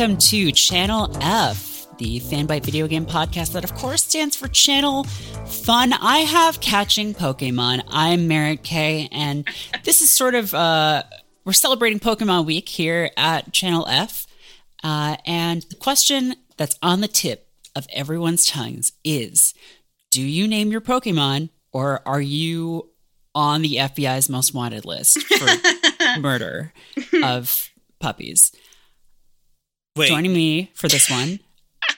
welcome to Channel F, the Fanbyte video game podcast that, of course, stands for Channel Fun. I have Catching Pokemon. I'm Merritt K, and this is sort of, uh, we're celebrating Pokemon Week here at Channel F. Uh, and the question that's on the tip of everyone's tongues is Do you name your Pokemon, or are you on the FBI's most wanted list for murder of puppies? Wait, joining me for this one.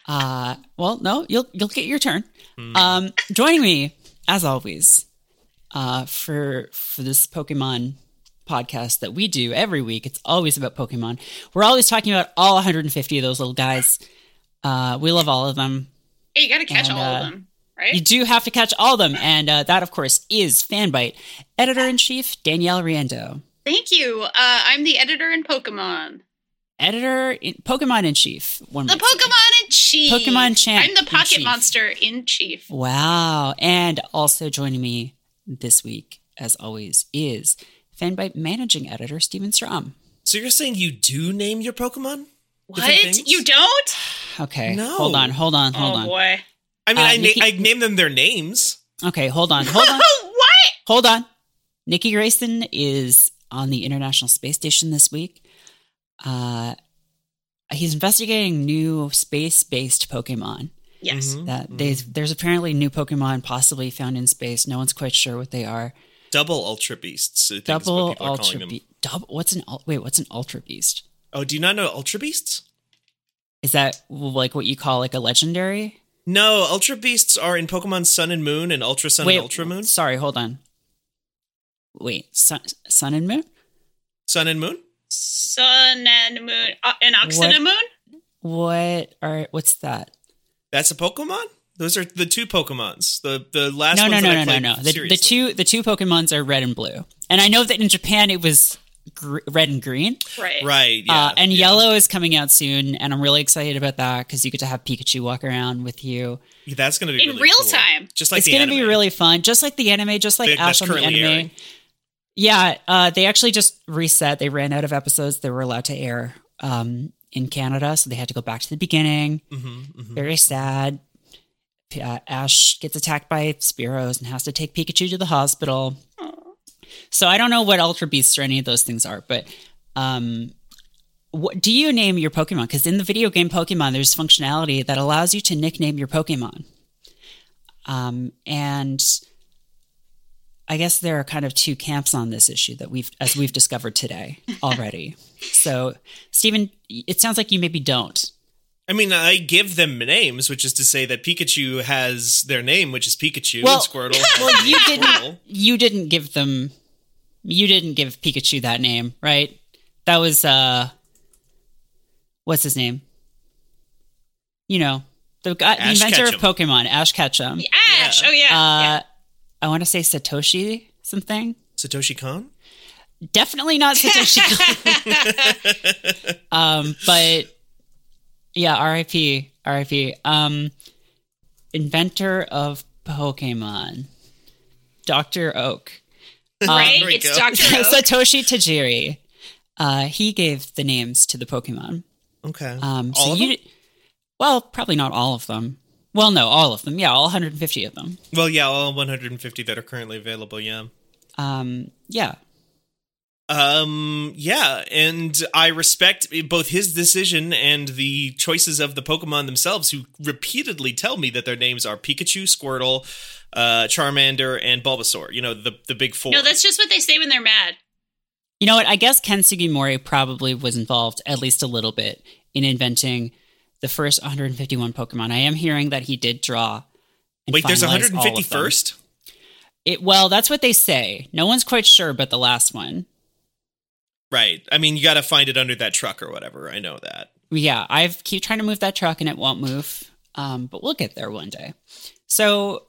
Uh, well, no, you'll you'll get your turn. Um, joining me as always uh, for for this Pokemon podcast that we do every week. It's always about Pokemon. We're always talking about all 150 of those little guys. Uh, we love all of them. Hey, you got to catch And, all uh, of them, right? You do have to catch all of them, and uh, that, of course, is Fanbyte editor in chief Danielle Riendeau, Thank you. Uh, I'm the editor in Pokemon. Editor in Pokemon in chief. One The might say. Pokemon in chief. Pokemon champ I'm the in Pocket chief. Monster in chief. Wow. And also joining me this week, as always, is Fanbyte managing editor Steven Strom. so you're saying you do name your Pokemon? What? You don't? Okay. No. Hold on, hold on, hold on. oh on. boy. I mean, Uh, I, na- Nikki- I name them their names. Okay, hold on, hold on, what? hold on. Nikki Grayson is on the International Space Station this week. Uh, he's investigating new space based Pokemon. Yes. Mhm, That mhm. they, there's apparently new Pokemon possibly found in space. No one's quite sure what they are. Double Ultra Beasts. I think is what Double people Ultra them. Beast. Double. What's an wait? What's an Ultra Beast? Oh, do you not know Ultra Beasts? Is that like what you call like a legendary? No, Ultra Beasts are in Pokemon Sun and Moon and Ultra Sun Wait, and Ultra Moon. Sorry, hold on. Wait, sun, sun and moon? Sun and Moon? Sun and moon. Uh, and Oxen What? and moon? What are what's that? That's a Pokemon? Those are the two Pokemons. The the last no, no, ones no, that no, I no, no. The, the two the two Pokemons are red and blue, and I know that in Japan it was gr- red and green, Right. Right, yeah. uh, and yeah. yellow is coming out soon, and I'm really excited about that because you get to have Pikachu walk around with you. That's going to be In really real cool. time. Just like it's the going to be really fun, just like the anime, just like That- Ash on the anime. airing. Yeah, uh, they actually just reset. They ran out of episodes that were allowed to air um, in Canada, so they had to go back to the beginning. Mhm, mhm. Very sad. Uh, Ash gets attacked by Spearows and has to take Pikachu to the hospital. So I don't know what Ultra Beasts or any of those things are, but um, what do you name your Pokemon? Because in the video game Pokemon, there's functionality that allows you to nickname your Pokemon. Um, and I guess there are kind of two camps on this issue that we've, as we've discovered today already. so, Steven, it sounds like you maybe don't. I mean, I give them names, which is to say that Pikachu has their name, which is Pikachu, Well- and Squirtle. Well, you didn't. Squirtle. You didn't give them. You didn't give Pikachu that name, right? That was uh, what's his name? You know, the guy, the inventor Ketchum. of Pokemon, Ash Ketchum. Ash. Yeah. Oh, yeah. Uh, yeah. I want to say Satoshi something. Satoshi Kon? Definitely not Satoshi. Kon. um, but yeah, R.I.P. R.I.P. Um, inventor of Pokemon, Doctor Oak. right? there It's go. Dr. Satoshi Tajiri. Uh, he gave the names to the Pokemon. Okay. Um, so All of you, them? well, probably not all of them. Well, no, all of them. Yeah, all 150 of them. Well, yeah, all 150 that are currently available, yeah. Um, yeah, Um, yeah, and I respect both his decision and the choices of the Pokemon themselves, who repeatedly tell me that their names are Pikachu, Squirtle, uh, Charmander, and Bulbasaur. You know, the the big four. No, that's just what they say when they're mad. you know what? I guess Ken Sugimori probably was involved at least a little bit in inventing the first 151 Pokemon. I am hearing that he did draw. and Wait, there's finalize all of 150 them. first? It well, that's what they say. No one's quite sure, but the last one. Right. I mean, you got to find it under that truck or whatever. I know that. Yeah, I've keep trying to move that truck and it won't move. Um, but we'll get there one day. So,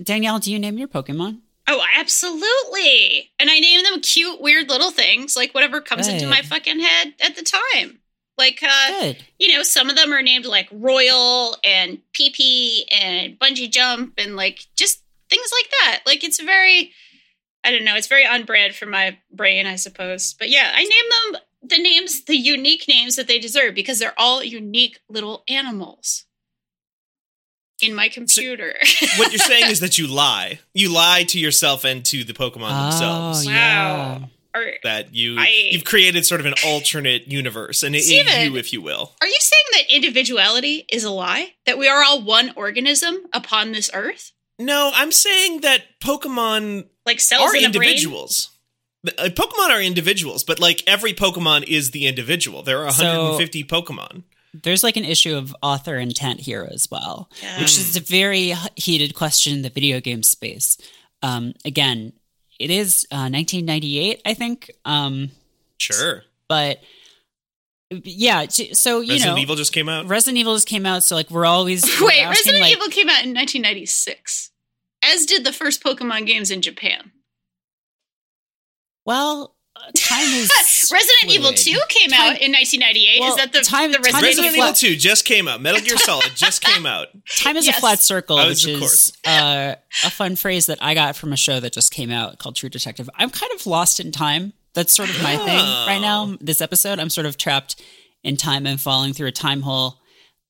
Danielle, do you name your Pokemon? Oh, absolutely. And I name them cute, weird little things, like whatever comes into my fucking head at the time. Like, uh, Good. you know, some of them are named like Royal and PP and Bungee Jump and like just things like that. Like, it's very, I don't know, it's very on brand for my brain, I suppose. But yeah, I name them the names, the unique names that they deserve because they're all unique little animals. In my computer. what you're saying is that you lie. You lie to yourself and to the Pokemon Oh, themselves. yeah. Wow. Are, That you I- you've created sort of an alternate universe, and Steven. AU, if you will. are you saying that individuality is a lie? That we are all one organism upon this earth? No, I'm saying that Pokemon Like cells are in a brain? individuals. Uh, Pokemon are individuals, but like every Pokemon is the individual. There are So- 150 Pokemon. There's like an issue of author intent here as well, Yeah. which is a very heated question in the video game space. Um, again, it is uh, 1998, I think. Um, Sure. but yeah, so you know Resident know, Evil just came out. Resident Evil just came out, so like we're always we're Wait, asking, Resident like- Evil came out in 1996, as did the first Pokemon games in Japan. Well, time is Resident Evil 2 came Time- out in 1998. Well, is that the time- the Resident, is Resident Evil? Evil 2 just came out. Metal Gear Solid just came out. Time is Yes. a flat circle, I which is uh, a fun phrase that I got from a show that just came out called True Detective. I'm kind of lost in time. That's sort of my thing right now. This episode, I'm sort of trapped in time and falling through a time hole.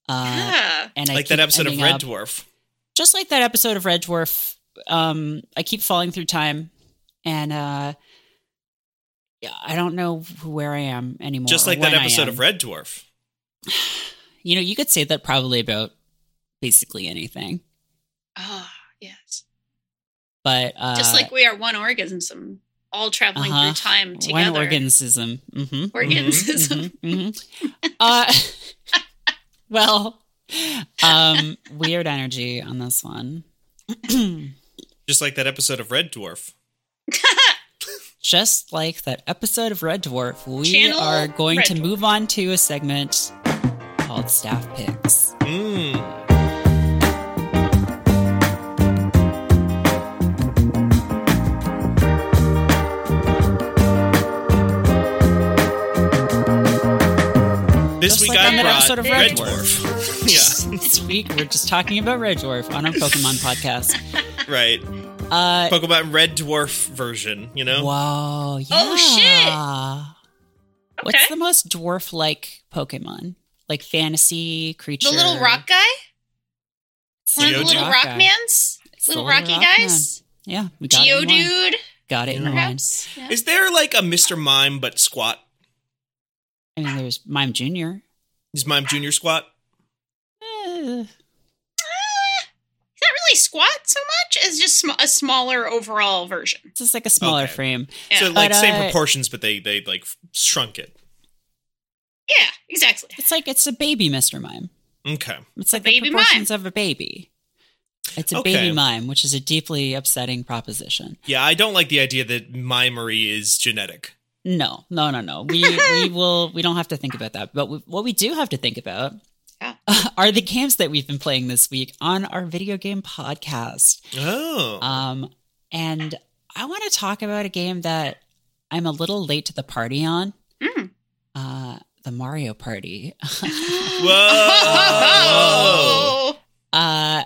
Uh, Yeah. and I like that episode of Red up- Dwarf. just like that episode of Red Dwarf. Um, I keep falling through time, and uh, yeah, I don't know where I am anymore. Just like that episode of Red Dwarf. You know, you could say that probably about basically anything, Oh, yes. but uh, Just like we are one organism, all traveling Uh-huh. through time together. one organism. hmm Organism. hmm Uh, well, um, weird energy on this one. Just like that episode of Red Dwarf. Just like that episode of Red Dwarf, we Channel are going Red to Dwarf. move on to a segment called Staff Picks. Mm. This Just week like on I that brought episode of Red, Red Dwarf. This week, we're just talking about Red Dwarf on our Pokemon podcast. right. Uh, Pokemon Red Dwarf version, you know? Whoa! Yeah. Oh, shit. What's the most dwarf-like Pokemon? Like fantasy creature? The little rock guy? It's One of the little rock rock mans? It's Little little rocky rock man. guys? Yeah, we got it. Geodude, Got it in line. perhaps? Yeah. Is there like a Mr. Mime but squat? I mean, there's Mime Junior. Is Mime Junior squat? Eh, Is that really squat so much as just sm- a smaller overall version? it's just like a smaller Okay. frame. Yeah, So like But, same uh, proportions, but they they like shrunk it. yeah exactly. It's like it's a baby Mr. Mime. Okay. It's like baby the proportions of a baby. It's a Okay. baby mime, which is a deeply upsetting proposition. Yeah, I don't like the idea that mimery is genetic. No, no, no, no. We we will we don't have to think about that. But we, what we do have to think about Yeah. are the games that we've been playing this week on our video game podcast. Oh. Um, and I want to talk about a game that I'm a little late to the party on. Mm. Uh, the Mario Party. Whoa. Uh,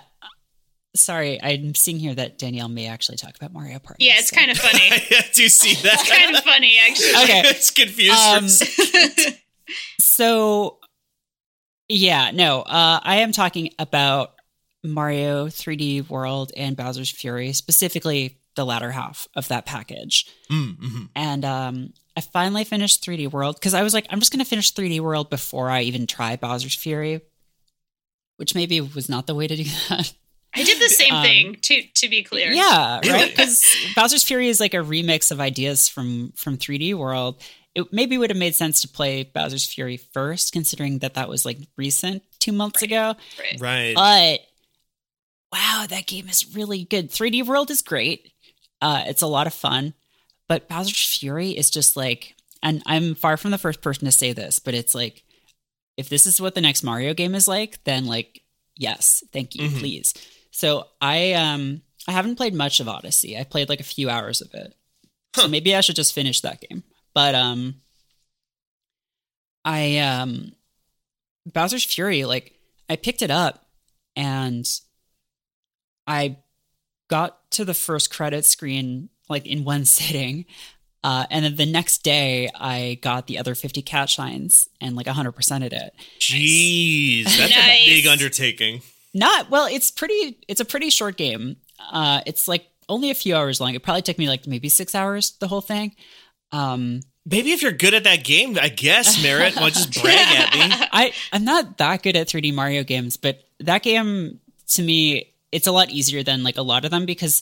sorry, I'm seeing here that Danielle may actually talk about Mario Party. yeah, it's so- kind of funny. I do see that. It's kind of funny, actually. Okay. it's confused. Um. So, yeah, no, uh, I am talking about Mario 3D World and Bowser's Fury, specifically the latter half of that package. Mm, mhm. And um, I finally finished 3D World because I was like, I'm just going to finish 3D World before I even try Bowser's Fury, which maybe was not the way to do that. I did the same Um, thing, to to be clear. Yeah, right. Because Bowser's Fury is like a remix of ideas from from 3D World. It maybe would have made sense to play Bowser's Fury first, considering that that was like recent, two months ago. Right. Right. But wow, that game is really good. 3D World is great. Uh, it's a lot of fun, but Bowser's Fury is just like, and I'm far from the first person to say this, but it's like, if this is what the next Mario game is like, then like, yes, thank you, Mhm. please. So I um I haven't played much of Odyssey. I played like a few hours of it. So maybe I should just finish that game. But um I um Bowser's Fury, like I picked it up and I got to the first credit screen like in one sitting. Uh, and then the next day, I got the other 50 cat shines and like 100%ed it. Jeez, that's Nice. a big undertaking. Not well. It's pretty. It's a pretty short game. Uh, it's like only a few hours long. It probably took me like maybe six hours the whole thing. Um, Maybe if you're good at that game, I guess, Merritt, why just brag at me? I I'm not that good at 3D Mario games, but that game to me it's a lot easier than like a lot of them because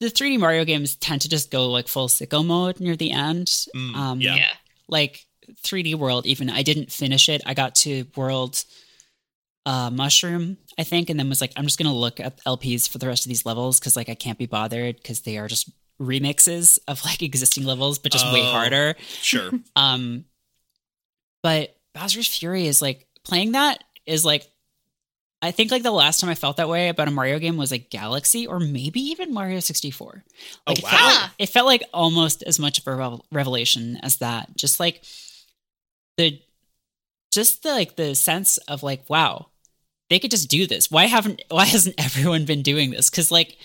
the 3D Mario games tend to just go like full sicko mode near the end. Mm, um, yeah. yeah. like 3D World. Even I didn't finish it. I got to World uh, Mushroom, I think, and then was like, I'm just gonna look at LPs for the rest of these levels because like I can't be bothered because they are just remixes of like existing levels, but just way Oh. harder. Sure. Um, but Bowser's Fury is like playing that is like I think like the last time I felt that way about a Mario game was like Galaxy or maybe even Mario 64. Like Oh, it, wow. felt like, it felt like almost as much of a revel- revelation as that. Just like the just the like the sense of like wow, they could just do this. Why haven't why hasn't everyone been doing this? Cuz like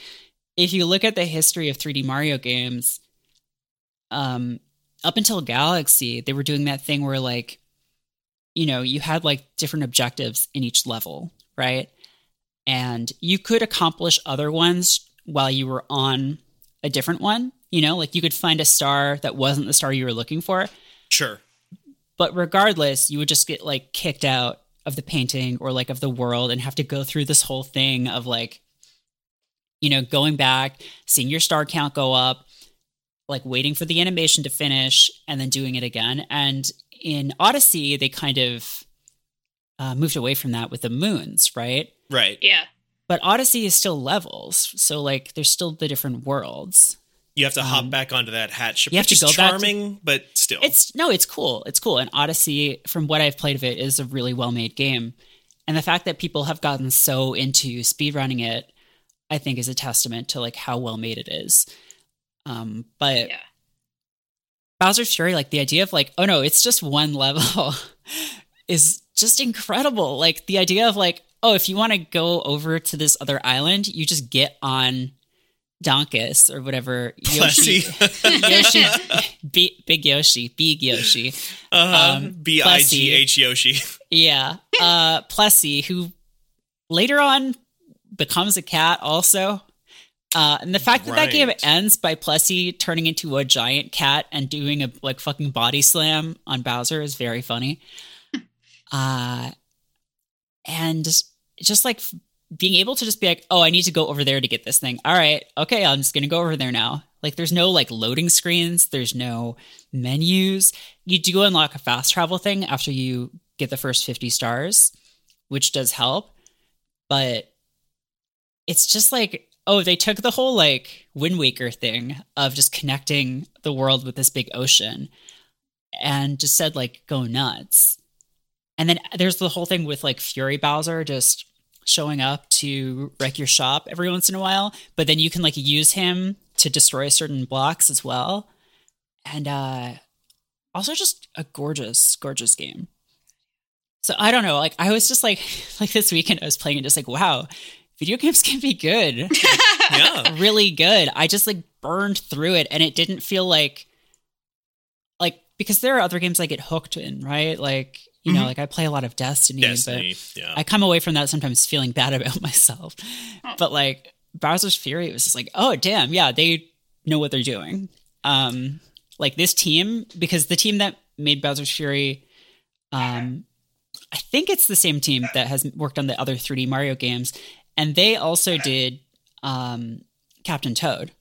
if you look at the history of 3D Mario games um up until Galaxy, they were doing that thing where like you know, you had like different objectives in each level, right? And you could accomplish other ones while you were on a different one, you know, like you could find a star that wasn't the star you were looking for, Sure. but regardless, you would just get like kicked out of the painting or like of the world and have to go through this whole thing of like you know, going back, seeing your star count go up, like waiting for the animation to finish and then doing it again. And in Odyssey, they kind of uh, moved away from that with the moons, right? Right. Yeah. But Odyssey is still levels, so like there's still the different worlds. You have to hop Um, back onto that hat ship, you have to is go back to- charming, but still. It's no, it's cool. It's cool. And Odyssey, from what I've played of it, is a really well made game. And the fact that people have gotten so into speedrunning it, I think is a testament to like how well made it is. Um, but Yeah. Bowser's Fury, like the idea of like, oh no, it's just one level is just incredible. Like the idea of like, oh, if you want to go over to this other island, you just get on Donkus or whatever Yoshi, Plessie. Yoshi, B, Big Yoshi, Big Yoshi. uh, Um, B I G H Yoshi. Yeah. Uh Plessie, who later on becomes a cat also. Uh and the fact that that game ends by Plessie turning into a giant cat and doing a like fucking body slam on Bowser is very funny. uh and just, just like being able to just be like, "Oh, I need to go over there to get this thing." All right. Okay, I'm just going to go over there now. Like there's no like loading screens, there's no menus. You do unlock a fast travel thing after you get the first 50 stars, which does help. But it's just like, oh, they took the whole like Wind Waker thing of just connecting the world with this big ocean and just said, like, go nuts. And then there's the whole thing with like Fury Bowser just showing up to wreck your shop every once in a while, but then you can like use him to destroy certain blocks as well. And uh also just a gorgeous, gorgeous game. So I don't know, like I was just like like this weekend I was playing and just like, wow, video games can be good. Yeah. really good. I just like burned through it and it didn't feel like like because there are other games I get hooked in, right? Like, you know, Mhm. like I play a lot of Destiny, Destiny. Yeah. but I come away from that sometimes feeling bad about myself. But like Bowser's Fury, it was just like, oh damn, yeah, they know what they're doing. Um like this team, because the team that made Bowser's Fury, um, I think it's the same team that has worked on the other 3D Mario games, and they also did um, Captain Toad.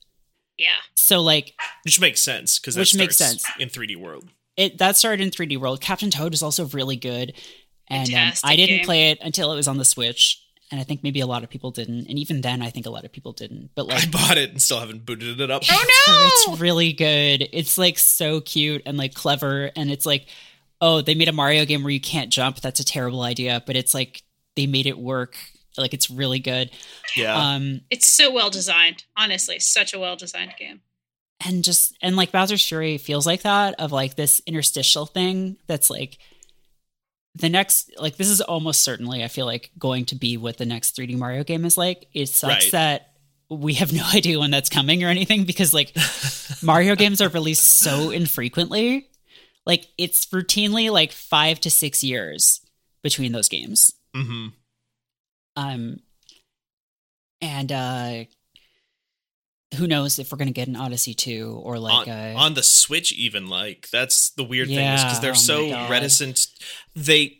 Yeah. So like Which makes sense because Which makes sense. in 3D world. it that started in 3D World. Captain Toad is also really good, and um, I didn't game. play it until it was on the Switch, and I think maybe a lot of people didn't, and even then, I think a lot of people didn't. But like, I bought it and still haven't booted it up. Oh no! It's really good. It's like so cute and like clever. And it's like, oh, they made a Mario game where you can't jump. That's a terrible idea. But it's like they made it work. Like it's really good. Yeah. Um, It's so well designed. Honestly, such a well designed game. and just and like Bowser's Fury feels like that of like this interstitial thing that's like the next like this is almost certainly I feel like going to be what the next 3D Mario game is like. It sucks Right. that we have no idea when that's coming or anything because like Mario games are released so infrequently. Like it's routinely like five to six years between those games. hmm Um, and uh, who knows if we're gonna get an Odyssey two or like on, uh, on the Switch, even like that's the weird thing is because they're oh so reticent. They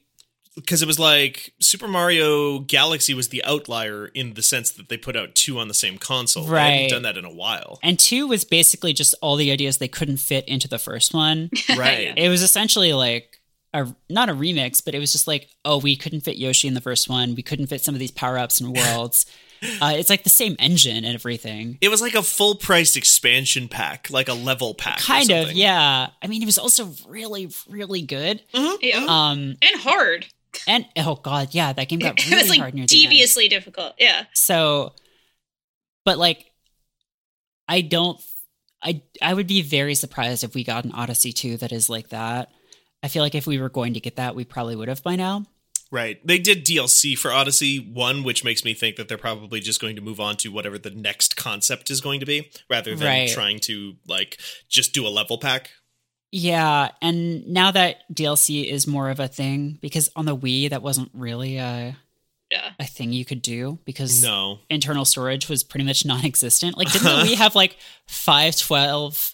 because it was like Super Mario Galaxy was the outlier in the sense that they put out two on the same console. They Right. haven't done that in a while. and two was basically just all the ideas they couldn't fit into the first one. Right. it was essentially like a not a remix, but it was just like, oh, we couldn't fit Yoshi in the first one. We couldn't fit some of these power ups and worlds. uh, it's like the same engine and everything. It was like a full priced expansion pack, like a level pack. Kind of, yeah. I mean, it was also really, really good. Yeah. Um, and hard. and oh god, yeah, that game got it really was hard near like the end. deviously difficult. Yeah. So, but like, I don't. I I would be very surprised if we got an Odyssey two that is like that. I feel like if we were going to get that, we probably would have by now. Right. They did DLC for Odyssey 1, which makes me think that they're probably just going to move on to whatever the next concept is going to be rather than Right. trying to like just do a level pack. Yeah, and now that DLC is more of a thing because on the Wii that wasn't really a Yeah. a thing you could do because No. internal storage was pretty much non-existent. Like, didn't the Wii have like five twelve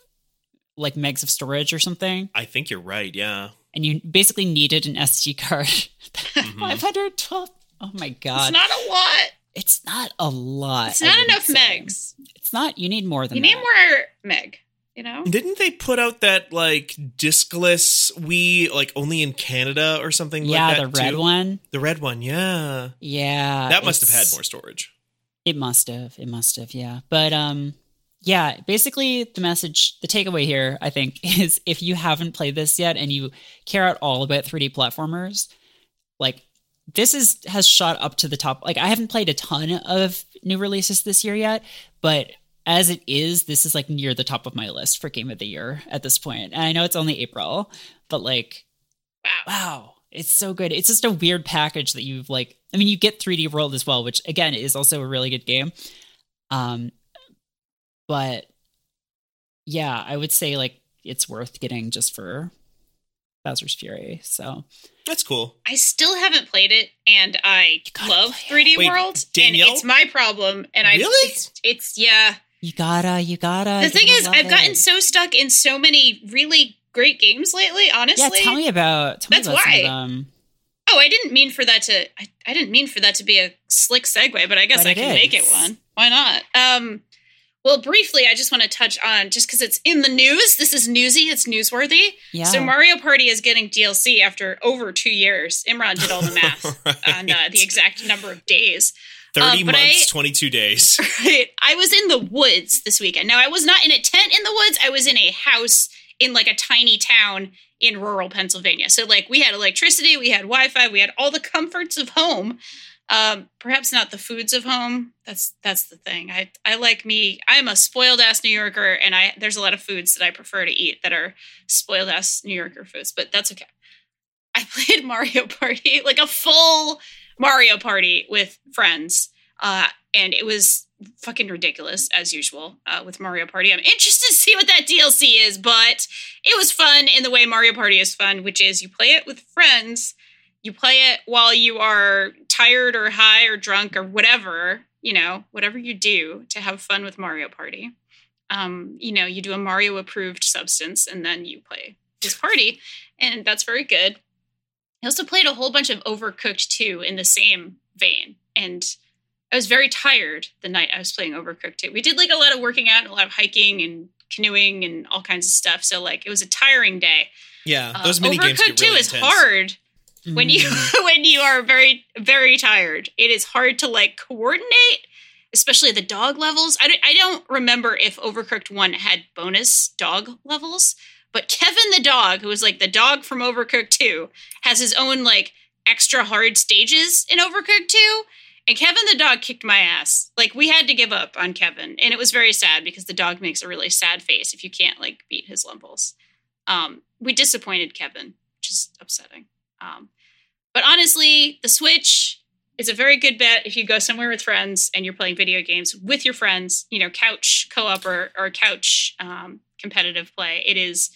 like megs of storage or something? I think you're right. Yeah. And you basically needed an SD card. Mhm. Five hundred twelve. Oh my god, It's not a lot. It's not a lot. It's not enough say. megs. It's not. You need more than You need that. more meg, you know? Didn't they put out that like discless Wii like only in Canada or something Yeah, like the red too? one. The red one, yeah. Yeah, that must have had more storage. It must have. It must have. Yeah. But um yeah, basically the message, the takeaway here, I think, is if you haven't played this yet and you care at all about 3D platformers, like this is has shot up to the top. Like I haven't played a ton of new releases this year yet, but as it is, this is like near the top of my list for game of the year at this point. And I know it's only April, but like Wow. wow it's so good it's just a weird package that you've like i mean you get 3d world as well which again is also a really good game um but yeah i would say like it's worth getting just for bowser's fury so That's cool. I still haven't played it, and I love 3D Wait, World, Danielle? and it's my problem. And I Really? it's, it's yeah. you gotta you gotta The thing is, I've love gotten so stuck in so many really great games lately. Honestly, yeah tell me about tell That's me about some why. of them Oh, I didn't mean for that to. I, I didn't mean for that to be a slick segue, but I guess But I it can make it one. Why not? Um, well, briefly, I just want to touch on just because it's in the news. This is newsy. It's newsworthy. yeah So Mario Party is getting DLC after over two years. Imran did all the math on uh, the exact number of days. 30 Uh, but months, I- 22 days. Right. I was in the woods this weekend. Now, I was not in a tent in the woods. I was in a house in like a tiny town in rural Pennsylvania. So, like, we had electricity, we had Wi Fi, we had all the comforts of home. Um, perhaps not the foods of home. That's that's the thing. I I like me. I'm a spoiled ass New Yorker, and I there's a lot of foods that I prefer to eat that are spoiled ass New Yorker foods, but that's okay. I played Mario Party, like a full Mario Party with friends, uh, and it was fucking ridiculous as usual uh, with Mario Party. I'm interested to see what that DLC is, but it was fun in the way Mario Party is fun, which is you play it with friends. You play it while you are tired or high or drunk or whatever, you know, whatever you do to have fun with Mario Party. Um, you know, you do a Mario approved substance and then you play this party, and that's very good. I also played a whole bunch of Overcooked 2 in the same vein, and I was very tired the night I was playing Overcooked 2. We did like a lot of working out and a lot of hiking and canoeing and all kinds of stuff. So like it was a tiring day. Yeah, Uh, those mini games Overcooked get 2 really is intense. Hard when you Mm. when you are very very tired it is hard to like coordinate especially the dog levels. I don't, I don't remember if overcooked 1 had bonus dog levels but kevin the dog who is like the dog from overcooked 2 has his own like extra hard stages in overcooked 2 and kevin the dog kicked my ass. Like we had to give up on kevin and it was very sad because the dog makes a really sad face if you can't like beat his levels. Um we disappointed kevin which is upsetting um, but honestly, the Switch is a very good bet if you go somewhere with friends and you're playing video games with your friends, you know, couch co-op or, or couch um, competitive play. It is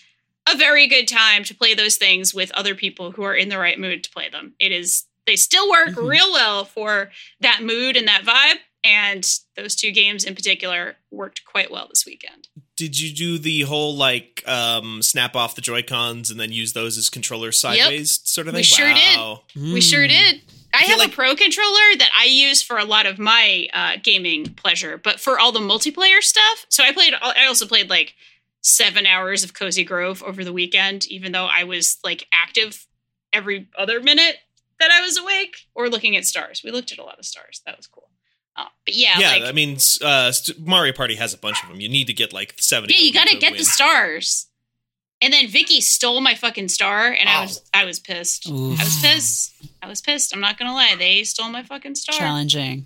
a very good time to play those things with other people who are in the right mood to play them. It is they still work Mhm. real well for that mood and that vibe. And those two games in particular worked quite well this weekend. Did you do the whole like um snap off the Joy Cons and then use those as controllers sideways sort of thing? We thing? sure did. wow. We sure Mm. did. I feel have like- a pro controller that I use for a lot of my uh, gaming pleasure, but for all the multiplayer stuff. So I played. I also played like seven hours of Cozy Grove over the weekend, even though I was like active every other minute that I was awake or looking at stars. We looked at a lot of stars. That was cool. Uh, but yeah, Yeah, like I mean, uh, Mario Party has a bunch of them. You need to get like seventy. yeah, you got to to get win. the stars. And then Vicky stole my fucking star, and I Oh. was I was pissed. Oof. I was pissed. I was pissed. I'm not gonna lie. They stole my fucking star. Challenging.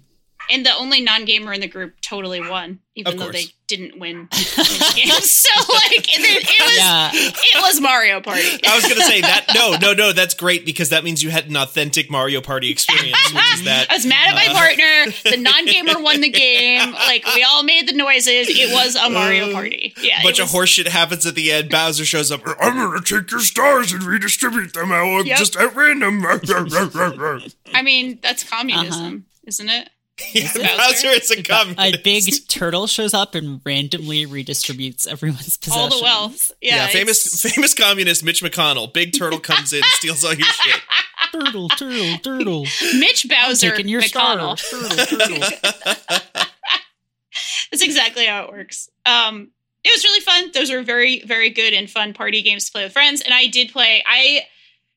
And the only non-gamer in the group totally won, even though they didn't win the so like it, it was Yeah. it was Mario Party. I was gonna say that. No, no, no. That's great because that means you had an authentic Mario Party experience, which is that. I was mad at my Uh. partner. The non-gamer won the game. Like we all made the noises. It was a Mario Uh, Party. Yeah, A bunch it of horseshit happens at the end. Bowser shows up. I'm gonna take your stars and redistribute them out Yep. just at random. I mean, that's communism, isn't it? Yeah, Bowser? Bowser is a communist. A big turtle shows up and randomly redistributes everyone's possessions. All the wealth. Yeah, Yeah, famous famous communist Mitch McConnell. Big turtle comes in, steals all your shit. Turtle, turtle, turtle. Mitch Bowser Taking your McConnell. star. Turtle, turtle. That's exactly how it works. Um, it was really fun. Those were very, very good and fun party games to play with friends. And I did play. I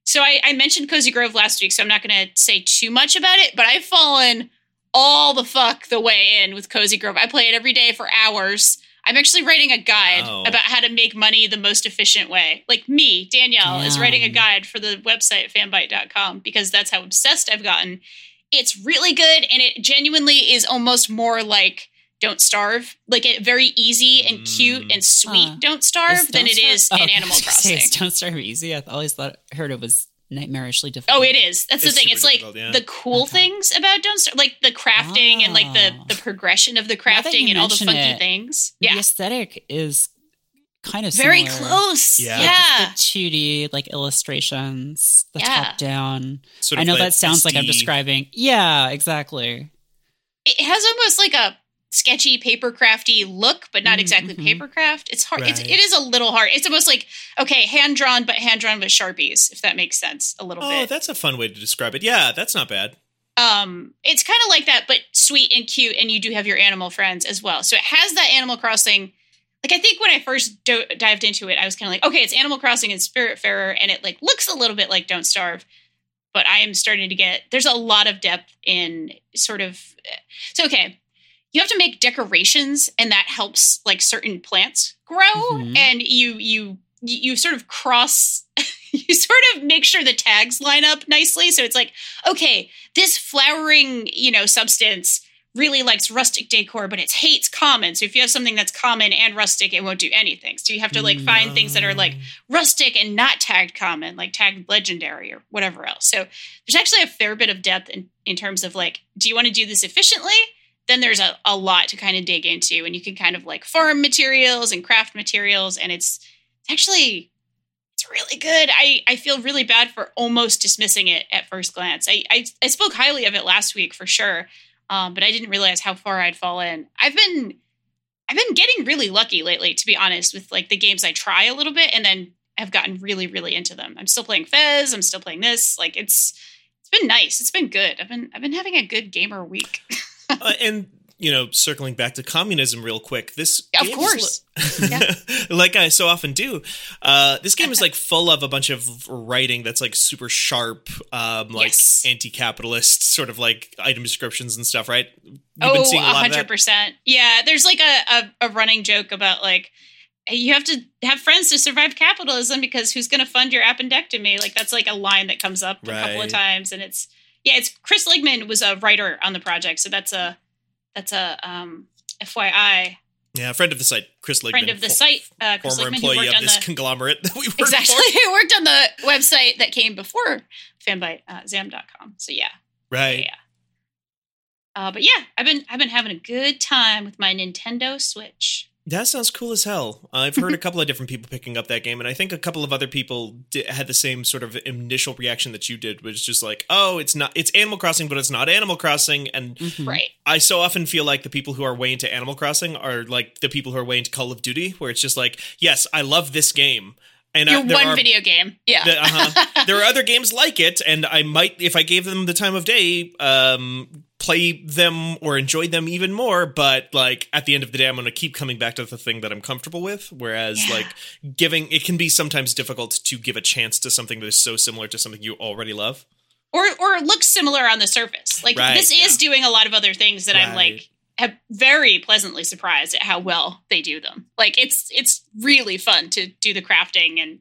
so I, I mentioned Cozy Grove last week, so I'm not going to say too much about it. But I've fallen all the fuck the way in with Cozy Grove. I play it every day for hours. I'm actually writing a guide Wow. about how to make money the most efficient way. Like me, Danielle, is writing a guide for the website fanbyte.com because that's how obsessed I've gotten. It's really good and it genuinely is almost more like don't starve, like it very easy and cute Mm. and sweet. Huh. don't starve than Don't it Starve- is Oh, in Animal was say, Crossing. Don't Starve easy? I always thought heard it was nightmarishly difficult. Oh, it is. That's It's the thing. It's like yeah. the cool Okay. things about Don't Starve, like the crafting and like the Ah. the progression of the crafting and all the funky it, things. Yeah, the aesthetic is kind of very similar. close. Yeah. Yeah, The 2D like illustrations, the Yeah. top down. Sort I know like that sounds like I'm describing. Yeah, exactly. it has almost like a sketchy paper crafty look, but not Mm, exactly mhm. paper craft. It's hard. It's, Right. it is a little hard. It's almost like okay, hand drawn, but hand drawn with sharpies, if that makes sense a little bit. Oh, bit. that's a fun way to describe it. Yeah, that's not bad. um it's kind of like that but sweet and cute and you do have your animal friends as well so it has that animal crossing like i think when i first do- dived into it i was kind of like okay it's animal crossing and spiritfarer and it like looks a little bit like don't starve but i am starting to get there's a lot of depth in sort of so okay you have to make decorations and that helps like certain plants grow Mhm. and you you you sort of cross you sort of make sure the tags line up nicely. So it's like okay this flowering you know substance really likes rustic decor but it hates common. So if you have something that's common and rustic it won't do anything. So you have to like find things that are like rustic and not tagged common like tagged legendary or whatever else. So there's actually a fair bit of depth in, in terms of like do you want to do this efficiently then there's a, a lot to kind of dig into and you can kind of like farm materials and craft materials and it's actually it's really good. I i feel really bad for almost dismissing it at first glance. I i, I spoke highly of it last week for sure um, but i didn't realize how far i'd fallen. I've been i've been getting really lucky lately to be honest with like the games i try a little bit and then i've gotten really really into them. I'm still playing fez i'm still playing this like it's it's been nice. It's been good. I've been i've been having a good gamer week Uh, and you know, circling back to communism real quick. This Of course. like I so often do. Uh, this game is like full of a bunch of writing that's like super sharp, um, like Yes. anti-capitalist sort of like item descriptions and stuff. Right? You've oh, a lot of that? 100%. Yeah, there's like a, a, a running joke about like, you have to have friends to survive capitalism because who's going to fund your appendectomy? Like, that's like a line that comes up a couple of times. And it's, yeah, it's Chris Ligman was a writer on the project. So that's a, that's a, um, FYI, Yeah, friend of the site, Chris Ligman, friend of the site, uh, Chris former Ligman, employee of this the, conglomerate that we work exactly, who worked on the website that came before fanbyte, uh, zam.com. So yeah, Right. yeah. Uh, but yeah, I've been I've been having a good time with my Nintendo Switch. That sounds cool as hell. I've heard a couple of different people picking up that game, and I think a couple of other people di- had the same sort of initial reaction that you did, which is just like, "Oh, it's not, it's Animal Crossing, but it's not Animal Crossing." And Mhm. Right. I so often feel like the people who are way into Animal Crossing are like the people who are way into Call of Duty, where it's just like, "Yes, I love this game," and Your I, there one are, video game. Yeah. the- uh-huh. there are other games like it, and I might, if I gave them the time of day, um, play them or enjoy them even more. But like at the end of the day, I'm going to keep coming back to the thing that I'm comfortable with. Whereas Yeah. like giving, it can be sometimes difficult to give a chance to something that is so similar to something you already love. or or looks similar on the surface. Like Right, this is yeah. doing a lot of other things that I'm like have very pleasantly surprised at how well they do them. Like it's it's really fun to do the crafting and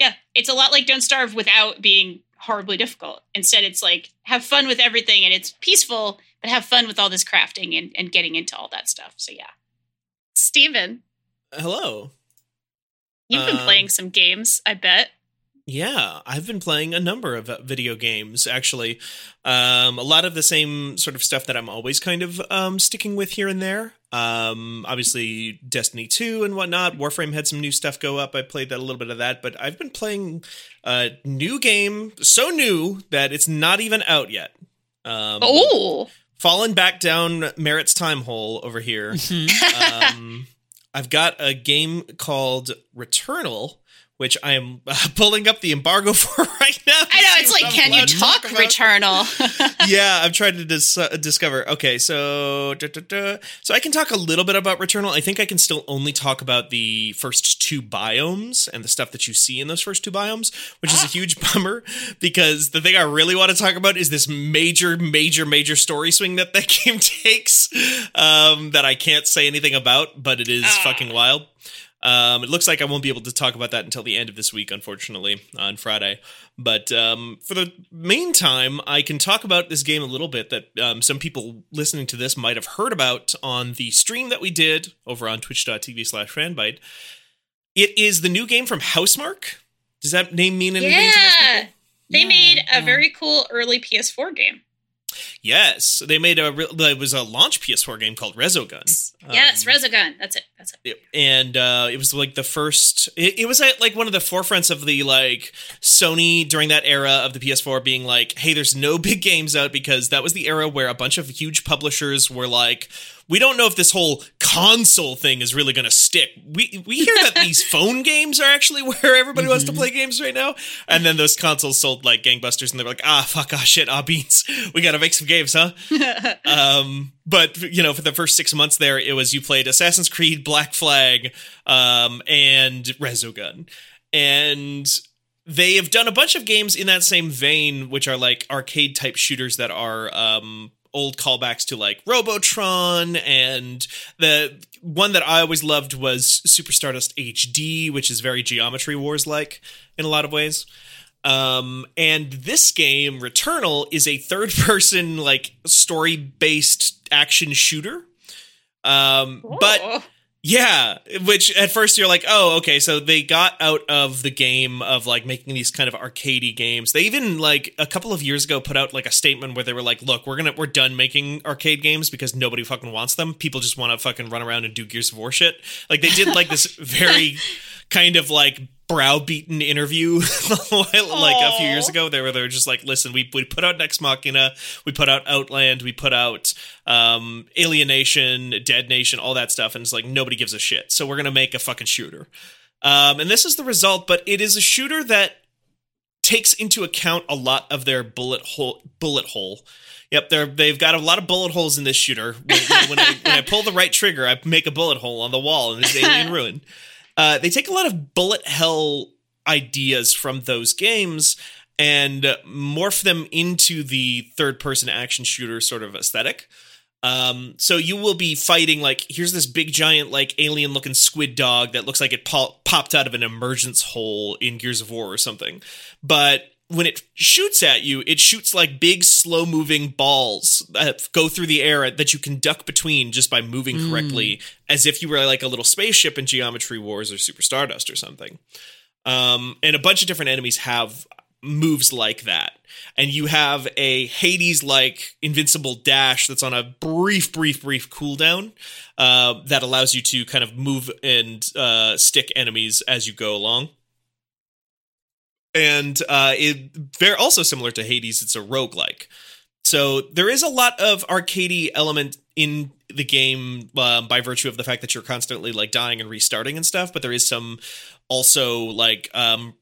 yeah, it's a lot like Don't Starve without being horribly difficult. Instead, it's like have fun with everything and it's peaceful, but have fun with all this crafting and, and getting into all that stuff. So yeah. Steven, Hello. you've been Um, playing some games, I bet. Yeah, I've been playing a number of uh, video games actually. Um, a lot of the same sort of stuff that I'm always kind of um, sticking with here and there. Um, obviously, Destiny 2 and whatnot. Warframe had some new stuff go up. I played that a little bit of that, but I've been playing a new game, so new that it's not even out yet. Um, Oh, fallen back down Merritt's time hole over here Mhm. um, I've got a game called Returnal, which I am uh, pulling up the embargo for right now. I know. It's like, can you talk about. Returnal? yeah, I'm trying to dis- uh, discover. Okay, so da, da, da. so I can talk a little bit about Returnal. I think I can still only talk about the first two biomes and the stuff that you see in those first two biomes, which is a huge bummer because the thing I really want to talk about is this major, major, major story swing that that game takes um, that I can't say anything about, but it is Ah. fucking wild. Um, it looks like I won't be able to talk about that until the end of this week, unfortunately, on Friday. But um, for the meantime, I can talk about this game a little bit that um, some people listening to this might have heard about on the stream that we did over on twitch.tv slash fanbyte. It is the new game from Housemarque. Does that name mean anything to most Yeah. people? They Yeah, made a yeah. very cool early PS4 game. Yes, they made a. re- It was a launch PS4 game called Resogun. yes, Um, Resogun. That's it. That's it. And uh, it was like the first it, it was at like one of the forefronts of the like sony during that era of the ps4 being like hey there's no big games out because that was the era where a bunch of huge publishers were like we don't know if this whole console thing is really going to stick. We we hear that these phone games are actually where everybody wants to play games right now. And then those consoles sold like gangbusters and they were like ah fuck ah shit ah beans. We gotta make some games huh? Um, but you know, for the first six months there, it was you played Assassin's Creed, Black Flag, um, and Resogun, and they have done a bunch of games in that same vein, which are like arcade type shooters that are um, old callbacks to like Robotron, and the one that I always loved was Super Stardust HD, which is very Geometry Wars like in a lot of ways. Um, and this game, Returnal, is a third person, like, story based action shooter. Um, but Ooh. Yeah, which at first you're like, oh, okay, so they got out of the game of like making these kind of arcadey games. They even like a couple of years ago put out like a statement where they were like, look, we're gonna we're done making arcade games because nobody fucking wants them. People just want to fucking run around and do Gears of War shit. Like they did like this very kind of like browbeaten interview like a few years ago. They were they were just like, listen, we we put out Nex Machina, we put out Outland, we put out um, Alienation, Dead Nation, all that stuff, and it's like nobody gives a shit. So we're gonna make a fucking shooter. Um, and this is the result, but it is a shooter that takes into account a lot of their bullet hole bullet hole. Yep, they're they've got a lot of bullet holes in this shooter. When, when, I, when I pull the right trigger, I make a bullet hole on the wall in this alien ruin. Uh, they take a lot of bullet hell ideas from those games and morph them into the third person action shooter sort of aesthetic. Um, so you will be fighting like here's this big giant like alien looking squid dog that looks like it pop- popped out of an emergence hole in Gears of War or something. But when it shoots at you, it shoots like big slow moving balls that go through the air that you can duck between just by moving Mm. correctly, as if you were like a little spaceship in Geometry Wars or Super Stardust or something. Um, and a bunch of different enemies have moves like that. and you have a Hades like invincible dash that's on a brief, brief, brief cooldown uh, that allows you to kind of move and uh, stick enemies as you go along. And uh, it very also similar to Hades, it's a roguelike. So there is a lot of arcadey element in the game um, by virtue of the fact that you're constantly like dying and restarting and stuff, but there is some also like um,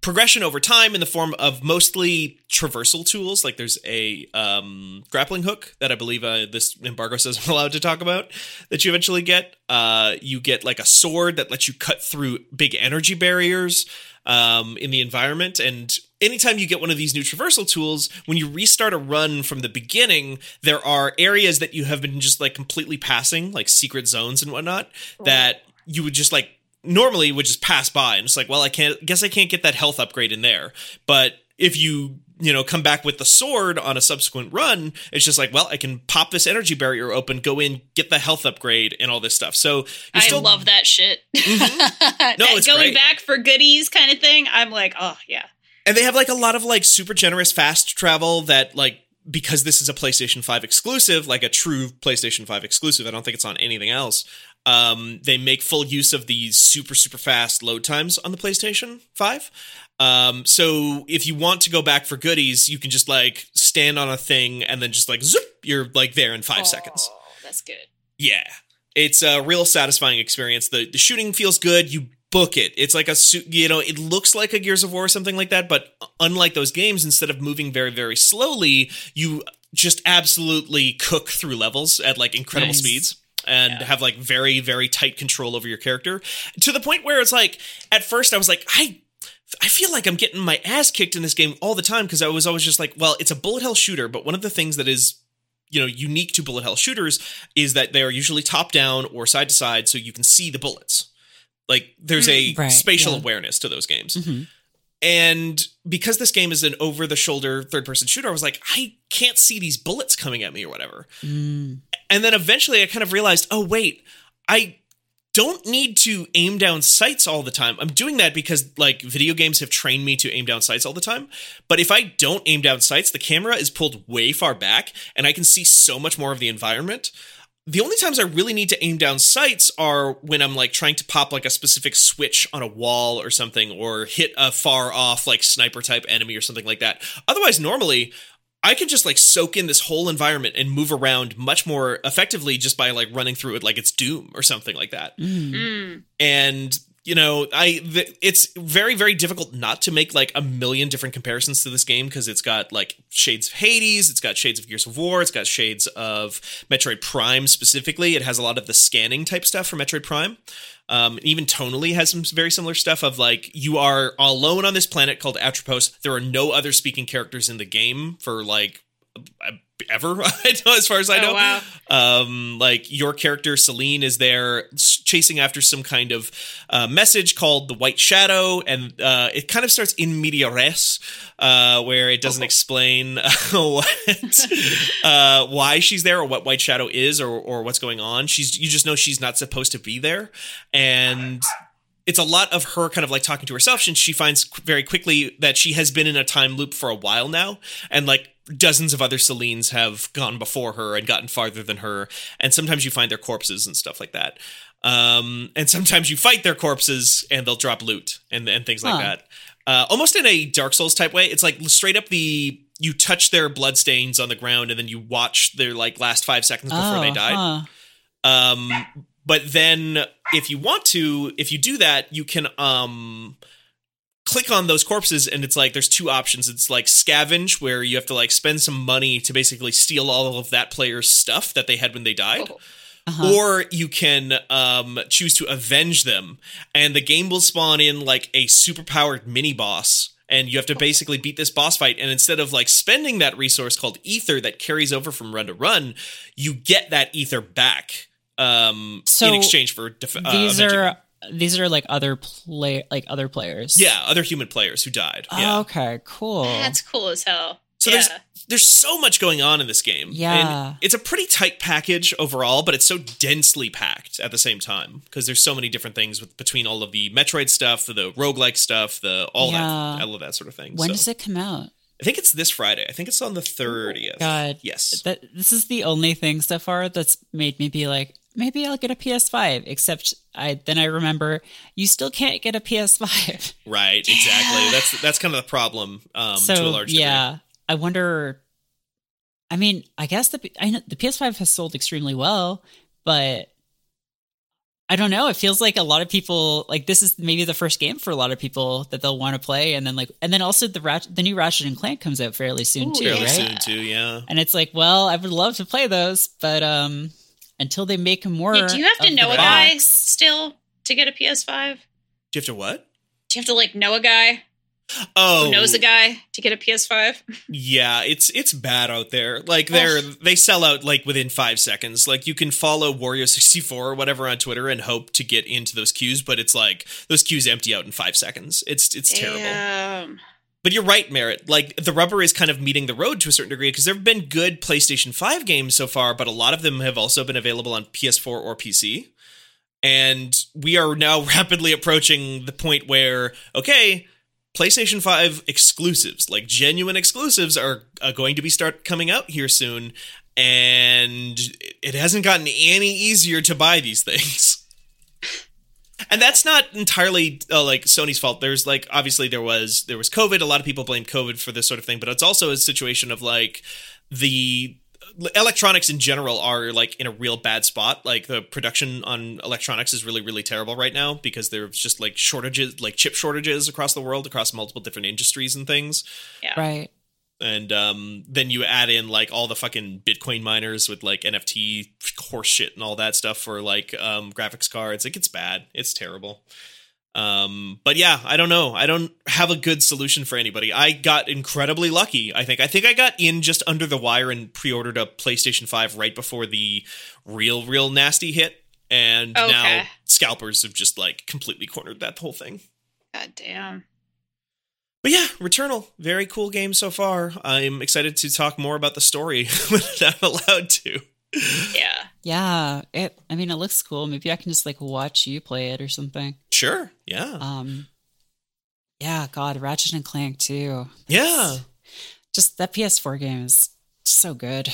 progression over time in the form of mostly traversal tools. Like there's a um, grappling hook that I believe uh, this embargo says I'm allowed to talk about that you eventually get. Uh, you get like a sword that lets you cut through big energy barriers um, in the environment. And anytime you get one of these new traversal tools, when you restart a run from the beginning, there are areas that you have been just like completely passing, like secret zones and whatnot, that you would just like normally would just pass by and it's like, well, I can't guess I can't get that health upgrade in there. But if you you know come back with the sword on a subsequent run it's just like well i can pop this energy barrier open go in get the health upgrade and all this stuff so I still, love that shit. Mm-hmm. No, That it's going great. back for goodies kind of thing. I'm like, oh yeah. and they have like a lot of like super generous fast travel that like because this is a PlayStation 5 exclusive, like a true PlayStation 5 exclusive, I don't think it's on anything else. Um, they make full use of these super super fast load times on the PlayStation 5. Um, so if you want to go back for goodies, you can just like stand on a thing and then just like zoop, you're like there in five seconds. Oh, That's good. Yeah. It's a real satisfying experience. The the shooting feels good. You book it. It's like a su- you know, it looks like a Gears of War or something like that, but unlike those games instead of moving very very slowly, you just absolutely cook through levels at like incredible Nice. speeds and have like very very tight control over your character to the point where it's like at first I was like I I feel like I'm getting my ass kicked in this game all the time because I was always just like, well, it's a bullet hell shooter, but one of the things that is you know unique to bullet hell shooters is that they are usually top down or side to side so you can see the bullets. Like there's a Right, spatial yeah. awareness to those games. Mhm. And because this game is an over the shoulder third person shooter, I was like, I can't see these bullets coming at me or whatever. Mm. And then eventually I kind of realized, oh, wait, I don't need to aim down sights all the time. I'm doing that because like video games have trained me to aim down sights all the time. But if I don't aim down sights, the camera is pulled way far back and I can see so much more of the environment. The only times I really need to aim down sights are when I'm like trying to pop like a specific switch on a wall or something or hit a far off like sniper type enemy or something like that. Otherwise, normally I can just like soak in this whole environment and move around much more effectively just by like running through it like it's Doom or something like that. Mm. Mm. And you know, I th- it's very very difficult not to make like a million different comparisons to this game because it's got like shades of Hades, it's got shades of Gears of War, it's got shades of Metroid Prime specifically. It has a lot of the scanning type stuff from Metroid Prime. Um, even tonally has some very similar stuff of like you are alone on this planet called Atropos. There are no other speaking characters in the game for like ever as far as I Oh, know. wow. Um, like your character Selene is there chasing after some kind of uh, message called the White Shadow, and uh, it kind of starts in media res, uh, where it doesn't explain what, uh, why she's there or what White Shadow is or or what's going on. She's you just know she's not supposed to be there, and it's a lot of her kind of like talking to herself and she finds very quickly that she has been in a time loop for a while now and like dozens of other Selenes have gone before her and gotten farther than her and sometimes you find their corpses and stuff like that. Um and sometimes you fight their corpses and they'll drop loot and and things like that. Uh almost in a dark souls type way. It's like straight up the you touch their bloodstains on the ground and then you watch their like last 5 seconds before they Oh, died huh. um, but then if you want to, if you do that, you can um click on those corpses and it's like there's two options. It's like scavenge where you have to like spend some money to basically steal all of that player's stuff that they had when they died. Oh. Uh-huh. Or you can um, choose to avenge them, and the game will spawn in like a superpowered mini boss, and you have to basically beat this boss fight. And instead of like spending that resource called ether that carries over from run to run, you get that ether back um, So in exchange for def- uh, these avenging are. These are like other play like other players. yeah other human players who died. Oh, yeah, Okay. Cool. That's cool as hell. so yeah. there's there's so much going on in this game. Yeah. and it's a pretty tight package overall, but it's so densely packed at the same time because there's so many different things with between all of the Metroid stuff, the roguelike stuff, the all Yeah. that all of that sort of thing. when so. does it come out? I think it's this Friday. I think it's on the 30th. God, Yes. that this is the only thing so far that's made me be like, maybe I'll get a PS5. Except I then I remember you still can't get a PS5. Right, exactly. That's that's kind of the problem um so to a large degree. yeah, I wonder. I mean, I guess the I know the PS5 has sold extremely well, but I don't know. It feels like a lot of people like this is maybe the first game for a lot of people that they'll want to play, and then like and then also the Rat- the new Ratchet and Clank comes out fairly soon Ooh, too, Fairly right? soon too, yeah. And it's like, well, I would love to play those, but um, until they make him more, Yeah, do you have to know a guy still to get a PS5? Do you have to what? Do you have to like know a guy Oh, who knows a guy to get a PS5? Yeah, it's it's bad out there. Like they're they sell out like within five seconds. Like you can follow Wario sixty four or whatever on Twitter and hope to get into those queues, but it's like those queues empty out in five seconds. It's it's terrible. But you're right, Merritt. Like the rubber is kind of meeting the road to a certain degree because there have been good PlayStation 5 games so far, but a lot of them have also been available on PS4 or PC. And we are now rapidly approaching the point where, okay, PlayStation 5 exclusives, like genuine exclusives, are, are going to be start coming out here soon. And it hasn't gotten any easier to buy these things. And that's not entirely uh, like Sony's fault. There's like obviously there was there was COVID. A lot of people blame COVID for this sort of thing, but it's also a situation of like the electronics in general are like in a real bad spot. Like the production on electronics is really really terrible right now because there's just like shortages, like chip shortages across the world, across multiple different industries and things. yeah. right? And um, then you add in like all the fucking Bitcoin miners with like NFT horse shit and all that stuff for like um, graphics cards. It gets bad. It's terrible. Um, but yeah, I don't know. I don't have a good solution for anybody. I got incredibly lucky. I think. I think I got in just under the wire and pre-ordered a PlayStation Five right before the real, real nasty hit. And now scalpers have just like completely cornered that whole thing. God damn. But yeah, Returnal, very cool game so far. I'm excited to talk more about the story when I'm allowed to. Yeah. Yeah, it. I mean, it looks cool. Maybe I can just like watch you play it or something. Sure, yeah, Um, yeah, God, Ratchet and Clank too. yeah, Just that PS4 game is so good.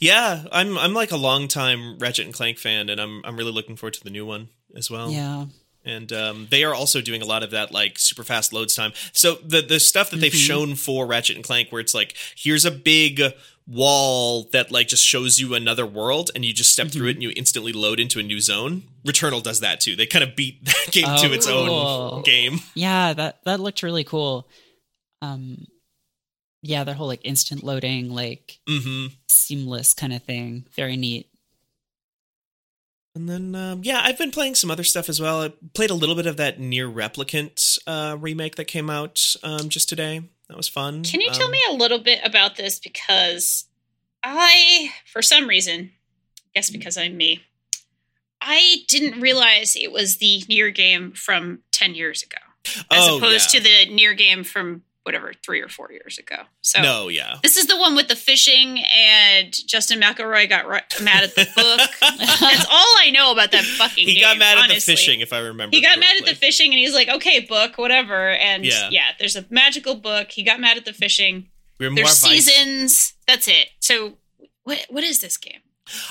yeah. I'm I'm like a long time Ratchet and Clank fan, and I'm I'm really looking forward to the new one as well. Yeah, and um, they are also doing a lot of that like super fast loads time. So the the stuff that they've Mhm. shown for Ratchet and Clank, where it's like here's a big wall that like just shows you another world, and you just step through it and you instantly load into a new zone. Returnal does that too. They kind of beat that game to Oh, its cool. own game. yeah. That that looked really cool. Um, yeah, that whole like instant loading, like mm-hmm. seamless kind of thing. Very neat. And then, um, yeah, I've been playing some other stuff as well. I played a little bit of that Nier Replicant uh, remake that came out um, just today. That was fun. Can you tell Um, me a little bit about this? Because I, for some reason, I guess because I'm me, I didn't realize it was the Nier game from 10 years ago, as oh, opposed yeah. to the Nier game from whatever, three or four years ago. So No, yeah. this is the one with the fishing, and Justin McElroy got mad at the book. That's all I know about that fucking He game. got mad at the fishing, if I remember. He got mad at the fishing and he's like, okay, book, whatever. And Yeah. yeah, there's a magical book. He got mad at the fishing. We're more There's vice- seasons. That's it. So what what is this game?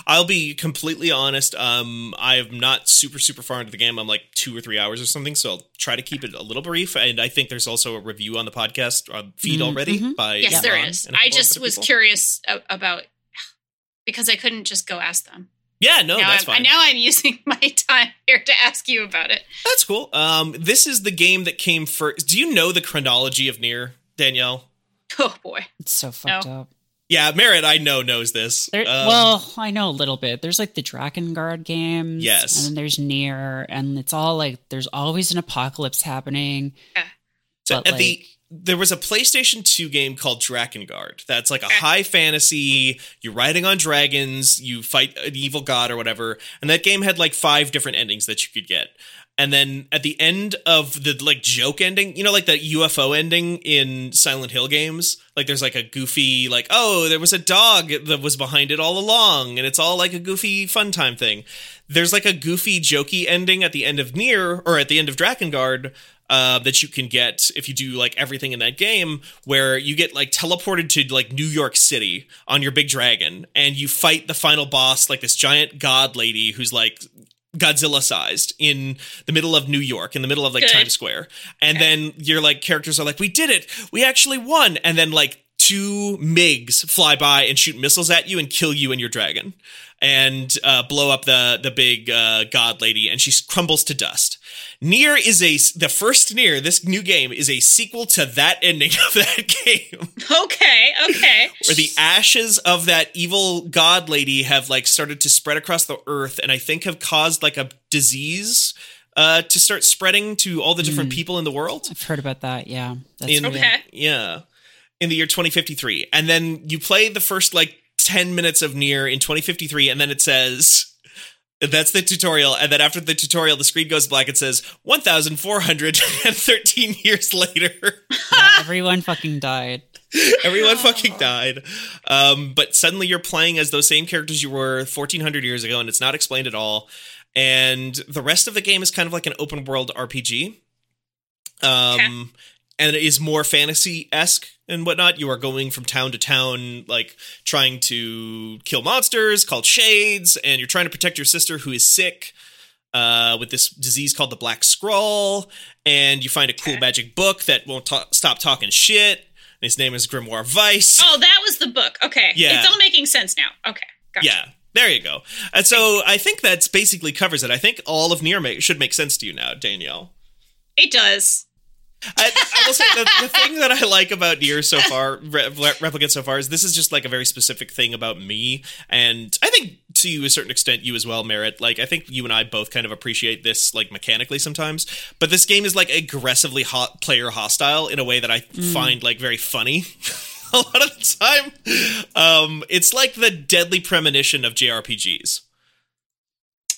I'll be completely honest. Um, I am not super super far into the game. I'm like two or three hours or something, so I'll try to keep it a little brief. And I think there's also a review on the podcast uh, feed Mm, already mhm. by Yes, Ron there is. and a I just was people. curious about because I couldn't just go ask them. Yeah, no, now, that's I'm, fine. now I'm using my time here to ask you about it. That's cool. Um, this is the game that came first. Do you know the chronology of Nier Danielle? Oh boy. It's so fucked up. Yeah, Merritt, I know knows this. There, Um, well, I know a little bit. There's like the Drakengard games. Yes. And then there's Nier, and it's all like there's always an apocalypse happening. So But, at the there was a PlayStation 2 game called Drakengard. That's like a high fantasy. You're riding on dragons. You fight an evil god or whatever. And that game had like five different endings that you could get. And then at the end of the like joke ending, you know, like the UFO ending in Silent Hill games, like there's like a goofy, like, oh, there was a dog that was behind it all along, and it's all like a goofy fun time thing. There's like a goofy, jokey ending at the end of Nier or at the end of Drakengard, uh, that you can get if you do like everything in that game, where you get like teleported to like New York City on your big dragon, and you fight the final boss, like this giant god lady who's like Godzilla sized in the middle of New York, in the middle of like Good. Times Square. And then your like characters are like, we did it. We actually won. And then like two MiGs fly by and shoot missiles at you and kill you and your dragon and uh, blow up the the big uh, god lady and she crumbles to dust. Nier is a the first Nier this new game is a sequel to that ending of that game Okay, okay. where the ashes of that evil god lady have like started to spread across the earth and I think have caused like a disease uh, to start spreading to all the different people in the world. I've heard about that. Yeah. That's In- Okay. Yeah. In the year 2053. And then you play the first like 10 minutes of Nier in 2053, and then it says, that's the tutorial. And then after the tutorial, the screen goes black. It says 1,413 years later. Yeah, everyone fucking died. Everyone fucking died. Um, but suddenly you're playing as those same characters you were 1,400 years ago, and it's not explained at all. And the rest of the game is kind of like an open world RPG. Um, and it is more fantasy esque and whatnot. You are going from town to town, like trying to kill monsters called shades, and you're trying to protect your sister who is sick uh, with this disease called the Black Scroll. And you find a cool magic book that won't ta- stop talking shit. And his name is Grimoire Weiss. Oh, that was the book. Okay. Yeah. It's all making sense now. Okay. Gotcha. Yeah, there you go. And so I think that's basically covers it. I think all of Nier make, should make sense to you now, Danielle. It does. I, I will say the, the thing that I like about Nier so far, Re- Replicant so far, is this is just like a very specific thing about me, and I think to a certain extent you as well, Merritt. Like I think you and I both kind of appreciate this like mechanically sometimes, but this game is like aggressively hot player hostile in a way that I find like very funny. a lot of the time, um, it's like the deadly premonition of JRPGs.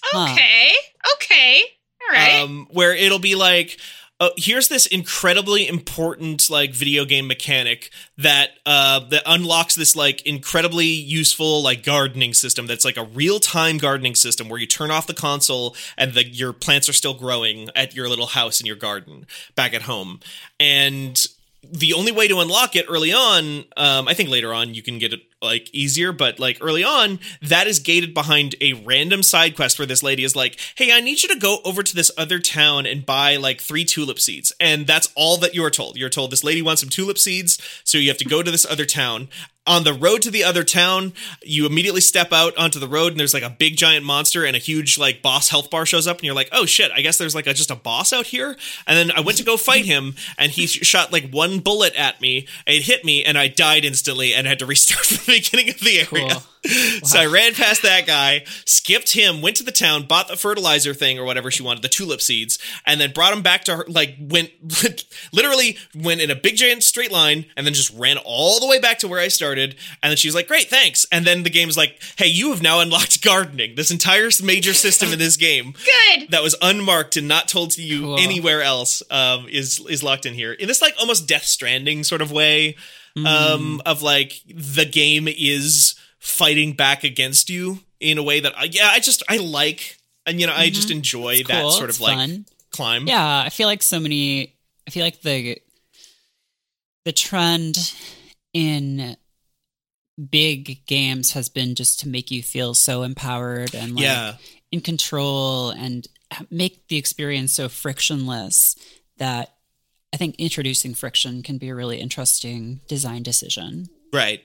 Huh. Okay. Okay. All right. um, where it'll be like uh, here's this incredibly important like video game mechanic that uh that unlocks this like incredibly useful like gardening system that's like a real-time gardening system where you turn off the console and the your plants are still growing at your little house in your garden back at home. And the only way to unlock it early on um i think later on you can get it like easier but like early on that is gated behind a random side quest where this lady is like hey i need you to go over to this other town and buy like three tulip seeds. And that's all that you're told. You're told this lady wants some tulip seeds so you have to go to this other town. On the road to the other town you immediately step out onto the road and there's like a big giant monster and a huge like boss health bar shows up and you're like oh shit i guess there's like a, just a boss out here? And then i went to go fight him and he shot like one bullet at me. It hit me and i died instantly and had to restart beginning of the area Cool. so I ran past that guy, skipped him, went to the town, bought the fertilizer thing or whatever she wanted, the tulip seeds, and then brought him back to her. Like went, literally went in a big giant straight line, and then just ran all the way back to where I started. And then she was like, "Great, thanks." And then the game's like, "Hey, you have now unlocked gardening. This entire major system in this game." Good. That was unmarked and not told to you Cool. anywhere else. Um, is is locked in here in this like almost Death Stranding sort of way Mm. um of like the game is fighting back against you in a way that I, yeah i just i like and you know i just enjoy Mm-hmm. It's that cool, sort it's of like fun. climb Yeah, I feel like so many. I feel like the the trend in big games has been just to make you feel so empowered and like yeah in control and make the experience so frictionless that I think introducing friction can be a really interesting design decision. right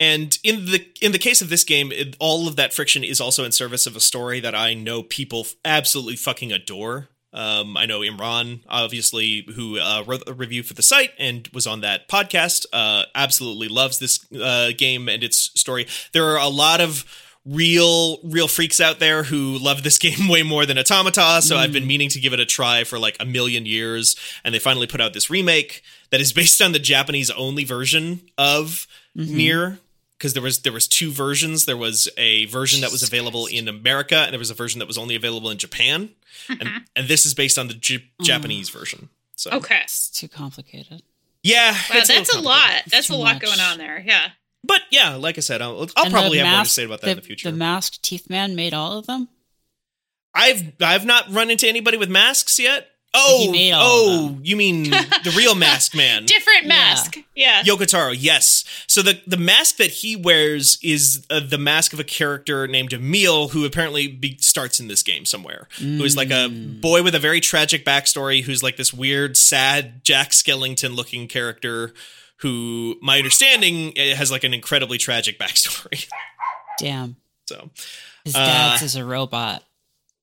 and in the in the case of this game it, all of that friction is also in service of a story that i know people f- absolutely fucking adore um, I know Imran, obviously, who uh, wrote a review for the site and was on that podcast, uh, absolutely loves this uh, game and its story. There are a lot of real, real freaks out there who love this game way more than Automata. So I've been meaning to give it a try for like a million years, and they finally put out this remake that is based on the Japanese only version of Nier because there was there was two versions. There was a version that was available in America, and there was a version that was only available in Japan. And mm-hmm. and this is based on the J- mm. Japanese version. So Okay. It's too complicated. yeah, Wow, it's that's a little lot. complicated. That's a lot much. going on there. Yeah. But yeah, like I said, I'll, I'll probably the have more to say about that the, in the future. The masked teeth man made all of them. I've I've not run into anybody with masks yet. Oh, made all oh, you mean the real Mask Man? Different mask. Yeah. Yoko Taro, yes. So the the mask that he wears is uh, the mask of a character named Emil, who apparently be- starts in this game somewhere. Who is like a Mm. boy with a very tragic backstory, who's like this weird, sad Jack Skellington looking character. Who, my understanding, eh, has like an incredibly tragic backstory. Damn. So, His Uh, dad's is a robot.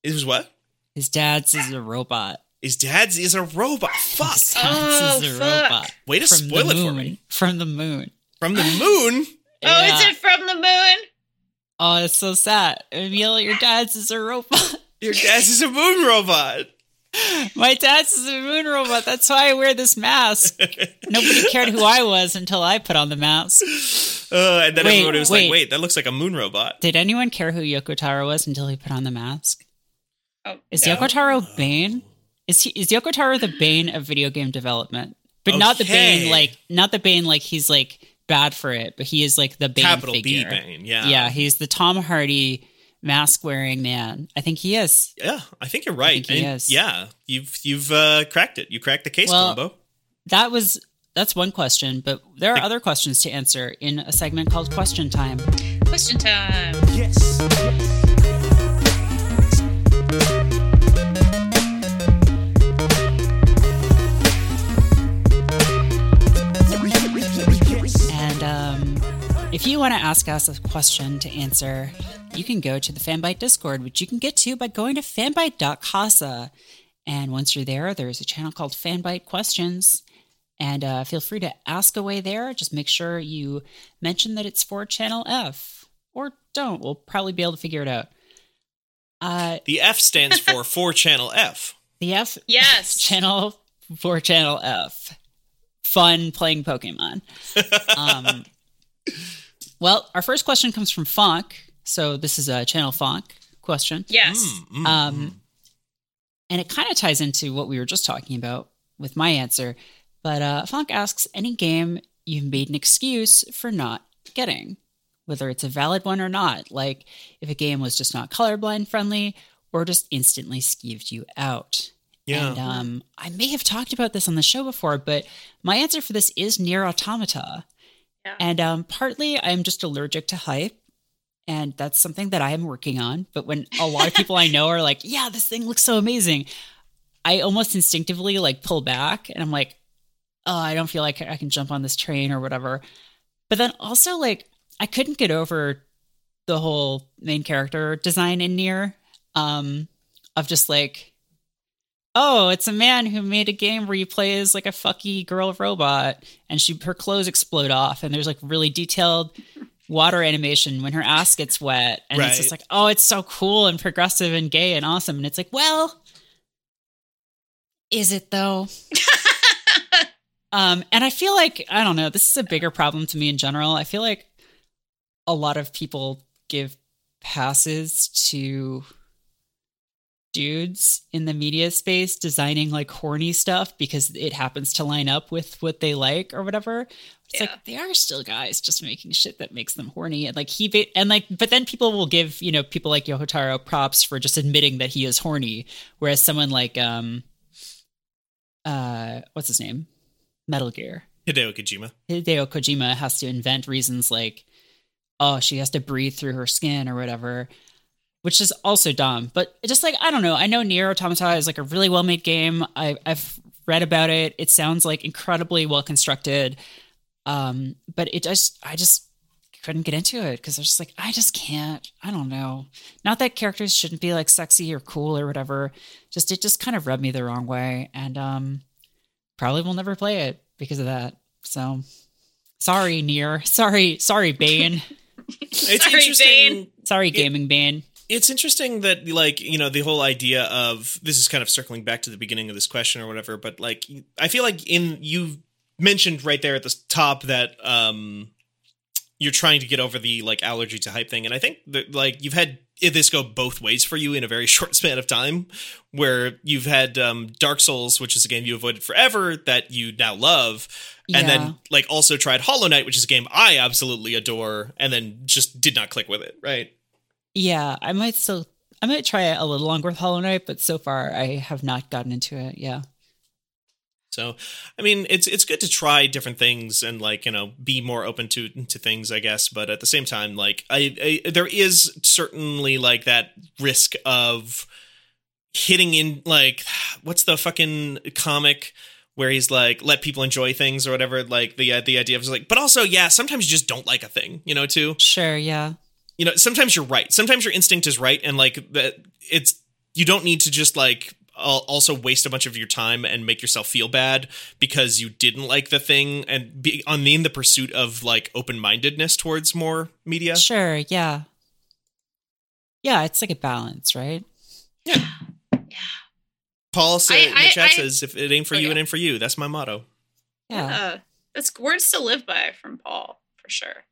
it was what? His dad's is a robot. His dad's is a robot. Fuck. His dad's Oh, is a fuck. robot. Way to From spoil it for me. From the moon. From the moon. Oh, Yeah. is it from the moon? Oh, it's so sad. Emil, your dad's is a robot. Your dad's is a moon robot. My dad's is a moon robot. That's why I wear this mask. Nobody cared who I was until I put on the mask. Uh, and then Wait, everybody was wait. like, wait, that looks like a moon robot. Did anyone care who Yoko Taro was until he put on the mask? Oh, Is No. Yoko Taro Bane? Is he is Yoko Taro the Bane of video game development? But not the Bane like not the Bane like he's like bad for it, but he is like the Bane Capital figure. B Bane. Yeah. Yeah, he's the Tom Hardy mask wearing man. I think he is. Yeah, I think you're right. think he And is. Yeah, you've you've uh, cracked it. You cracked the case, Well, Columbo. That was that's one question, but there are other questions to answer in a segment called Question Time. Question time. Yes. And if you want to ask us a question to answer, you can go to the Fanbyte Discord, which you can get to by going to fanbyte.casa. And once you're there, there's a channel called Fanbyte Questions. And uh, feel free to ask away there. Just make sure you mention that it's for Channel F. Or don't. We'll probably be able to figure it out. Uh, The F stands for for channel F. the F Yes. channel for Channel F. Fun playing Pokemon. Um, well, our first question comes from Fonk. So this is a Channel Fonk question. Yes. Mm, mm, Um, and it kind of ties into what we were just talking about with my answer. But uh, Fonk asks any game you've made an excuse for not getting, whether it's a valid one or not. Like if a game was just not colorblind friendly or just instantly skeeved you out. yeah. And um, I may have talked about this on the show before, but my answer for this is Nier Automata. Yeah. And um, partly I'm just allergic to hype. And that's something that I am working on. But when a lot of people I know are like, yeah, this thing looks so amazing, I almost instinctively like pull back and I'm like, oh, I don't feel like I can jump on this train or whatever. But then also, like, I couldn't get over the whole main character design in Nier um, of just like, oh, it's a man who made a game where you play as like a fucky girl robot and she her clothes explode off and there's like really detailed water animation when her ass gets wet and it's just like, oh, it's so cool and progressive and gay and awesome and it's like, well, is it though? um and I feel like I don't know, this is a bigger problem to me in general. I feel like a lot of people give passes to dudes in the media space designing like horny stuff because it happens to line up with what they like or whatever. It's Yeah. like they are still guys just making shit that makes them horny and like he ba- and like but then people will give, you know, people like Yoko Taro props for just admitting that he is horny whereas someone like um uh what's his name? Metal Gear. Hideo Kojima. Hideo Kojima has to invent reasons like, oh, she has to breathe through her skin or whatever, which is also dumb. But just like I don't know, I know Nier Automata is like a really well made game. I, I've read about it. It sounds like incredibly well constructed, um, but it just I just couldn't get into it because I was just like I just can't. I don't know. Not that characters shouldn't be like sexy or cool or whatever. Just it just kind of rubbed me the wrong way, and um, probably will never play it because of that. So sorry, Nier. Sorry, sorry, Bane. It's Sorry, interesting. Bane. sorry, gaming Bane. It's interesting that like you know the whole idea of this is kind of circling back to the beginning of this question or whatever, but like I feel like in you mentioned right there at the top that um you're trying to get over the like allergy to hype thing, and I think that like you've had this go both ways for you in a very short span of time, where you've had um Dark Souls, which is a game you avoided forever that you now love, and Yeah. then like also tried Hollow Knight, which is a game I absolutely adore, and then just did not click with it, right? Yeah, I might still. I might try it a little longer with Hollow Knight, but so far I have not gotten into it. Yeah. So, I mean, it's it's good to try different things and like you know be more open to to things, I guess. But at the same time, like I, I there is certainly like that risk of hitting in like what's the fucking comic where he's like let people enjoy things or whatever. Like the uh, the idea of like, but also yeah, sometimes you just don't like a thing, you know, too. Sure. Yeah. You know, sometimes you're right. Sometimes your instinct is right, and like that it's you don't need to just like also waste a bunch of your time and make yourself feel bad because you didn't like the thing and be on in the pursuit of like open-mindedness towards more media. Sure. Yeah. Yeah. It's like a balance, right? Yeah. Yeah paul said I- in the I- chat I- says if it ain't for Oh, you, yeah. it ain't for you. That's my motto. Yeah. Uh, that's words to live by from Paul for sure.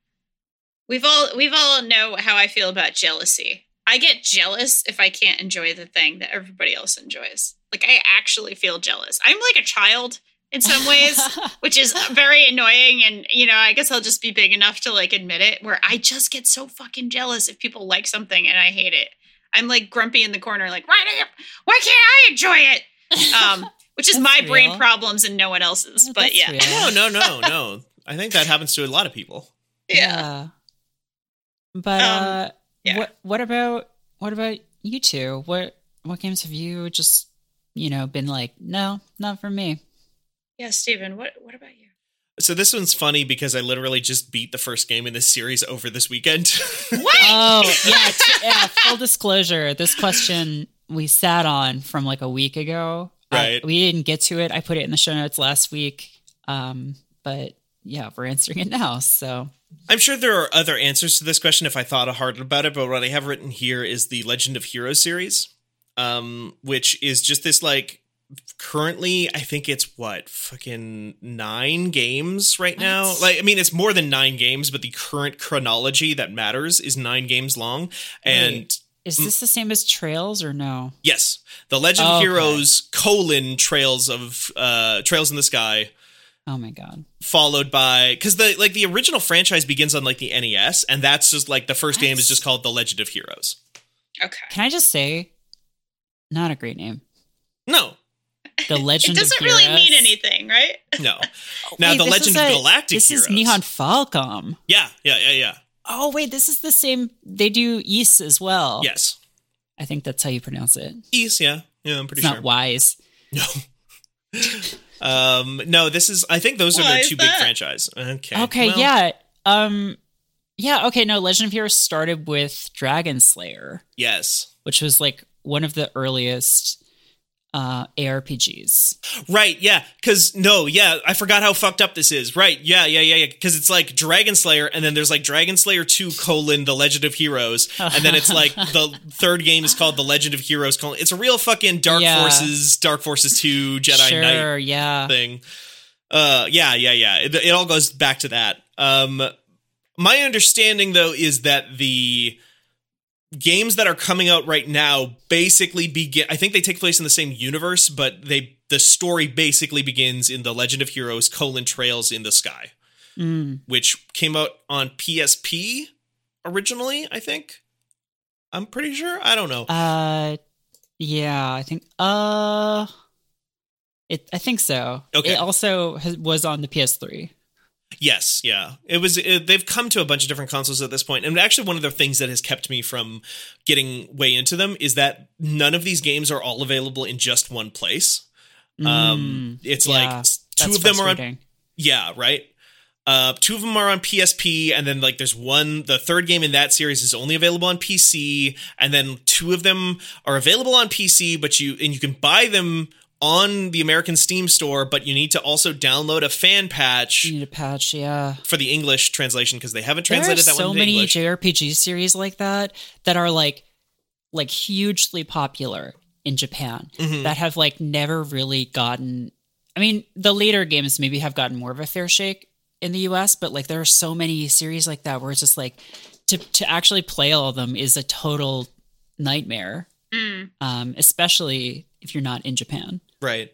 We've all we've all know how I feel about jealousy. I get jealous if I can't enjoy the thing that everybody else enjoys. Like I actually feel jealous. I'm like a child in some ways, which is very annoying and you know, I guess I'll just be big enough to like admit it where I just get so fucking jealous if people like something and I hate it. I'm like grumpy in the corner like, "Why do you, why can't I enjoy it?" Um which is That's my brain problems and no one else's. But that's yeah. real. No, no, no, no. I think that happens to a lot of people. yeah. But Um, uh yeah. what what about what about you two? What what games have you just, you know, been like, no, not for me. Yeah, Steven. what what about you? So this one's funny because I literally just beat the first game in this series over this weekend. What? Oh, yeah, t- yeah, full disclosure, this question we sat on from like a week ago. I- Right. we didn't get to it. I put it in the show notes last week. Um, but yeah, we're answering it now. So I'm sure there are other answers to this question if I thought hard about it, but what I have written here is the Legend of Heroes series, um, which is just this like currently I think it's what fucking nine games right now. What? Like I mean, it's more than nine games, but the current chronology that matters is nine games long. And Wait. is this the same as Trails or no? yes, the Legend of Okay. Heroes colon Trails of uh, Trails in the Sky Oh my god. followed by because the like the original franchise begins on like the NES, and that's just like the first game is just called The Legend of Heroes. Okay. Can I just say, not a great name. No, The Legend It doesn't really mean anything, right? no. Oh, now Wait, the Legend of a- Galactic This Heroes. is Nihon Falcom. Yeah, yeah, yeah, yeah. Oh wait, this is the same. They do East as well. Yes, I think that's how you pronounce it. East. Yeah, yeah. I'm pretty It's sure. not wise. No. um, no. This is. I think those are Why their two big that? franchise. Okay. Okay, well, yeah. Um yeah, okay, no, Legend of Heroes started with Dragon Slayer, Yes. which was like one of the earliest uh ARPGs. Right, yeah, because no, yeah, I forgot how fucked up this is. Right, yeah, yeah, yeah, yeah, because it's like Dragon Slayer, and then there's like Dragon Slayer Two colon The Legend of Heroes, and then it's like the third game is called The Legend of Heroes colon. It's a real fucking Dark Yeah. Forces, Dark Forces Two Jedi sure, Knight yeah. thing. Uh, yeah, yeah, yeah. It, it all goes back to that. Um, my understanding though is that the games that are coming out right now basically begin. I think they take place in the same universe, but they the story basically begins in the Legend of Heroes: colon Trails in the Sky, Mm. which came out on PSP originally. I think. I'm pretty sure. I don't know. Uh yeah, I think uh it I think so. Okay. It also has, was on the PS3. Yes, yeah. It was. It, they've come to a bunch of different consoles at this point, and actually, one of the things that has kept me from getting way into them is that none of these games are all available in just one place. Um, Mm, it's yeah, like two of them are on. Yeah, right. Uh, two of them are on PSP, and then like there's one. The third game in that series is only available on PC, and then two of them are available on PC, but you and you can buy them on the American Steam store, but you need to also download a fan patch You need a patch, yeah. for the English translation because they haven't There are translated that so one So many English. JRPG series like that that are like like hugely popular in Japan Mhm. that have like never really gotten I mean, the later games maybe have gotten more of a fair shake in the US, but like there are so many series like that where it's just like to to actually play all of them is a total nightmare. Mm. Um, especially if you're not in Japan. Right.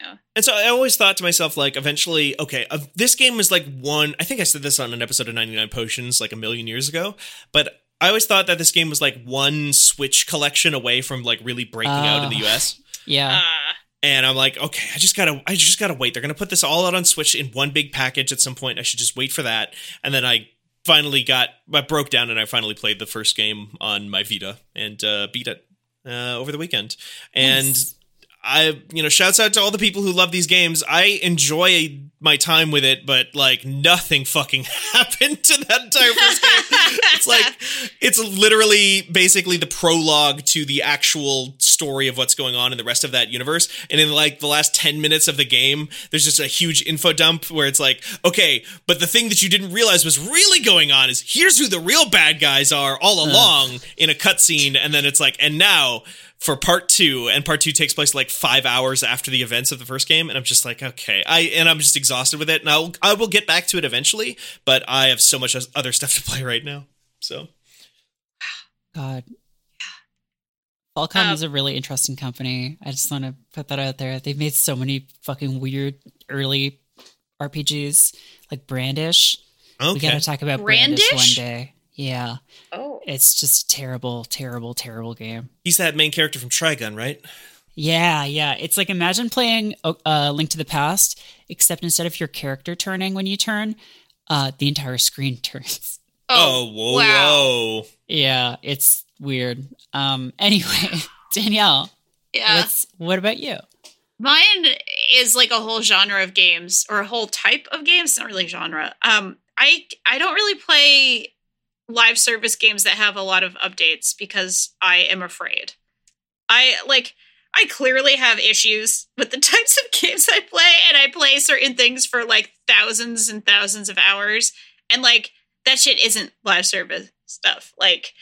Yeah. And so I always thought to myself, like, eventually, okay, uh, this game was like one. I think I said this on an episode of 99 Potions like a million years ago, but I always thought that this game was like one Switch collection away from like really breaking out in the Oh. US. Yeah. Uh, And I'm like, okay, I just gotta, I just gotta wait. They're gonna put this all out on Switch in one big package at some point. I should just wait for that. And then I finally got, I broke down and I finally played the first game on my Vita and uh, beat it uh, over the weekend. And Nice. I, you know, shouts out to all the people who love these games. I enjoy my time with it, but like nothing fucking happened to that entire first game. it's like it's literally basically the prologue to the actual story of what's going on in the rest of that universe. And in like the last 10 minutes of the game, there's just a huge info dump where it's like, okay, but the thing that you didn't realize was really going on is here's who the real bad guys are all along in a cutscene. And then it's like, and now for part two, and part two takes place like five hours after the events of the first game, and I'm just like, okay, I and I'm just exhausted with it, and I'll I will get back to it eventually, but I have so much other stuff to play right now. So God. Falcom Um, is a really interesting company. I just want to put that out there. They've made so many fucking weird early RPGs, like Brandish. Okay. We got to talk about Brandish? Brandish? one day. Yeah, oh. it's just a terrible, terrible, terrible game. he's that main character from Trigun, right? Yeah, yeah. It's like imagine playing uh, Link to the Past, except instead of your character turning when you turn, uh, the entire screen turns. Oh, whoa, wow. whoa! Yeah, it's weird. Um. Anyway, Danielle, Yeah. what's what about you? Mine is like a whole genre of games or a whole type of games, not really genre. Um I I don't really play live service games that have a lot of updates because I am afraid. I like I clearly have issues with the types of games I play and I play certain things for like thousands and thousands of hours and like that shit isn't live service stuff. Like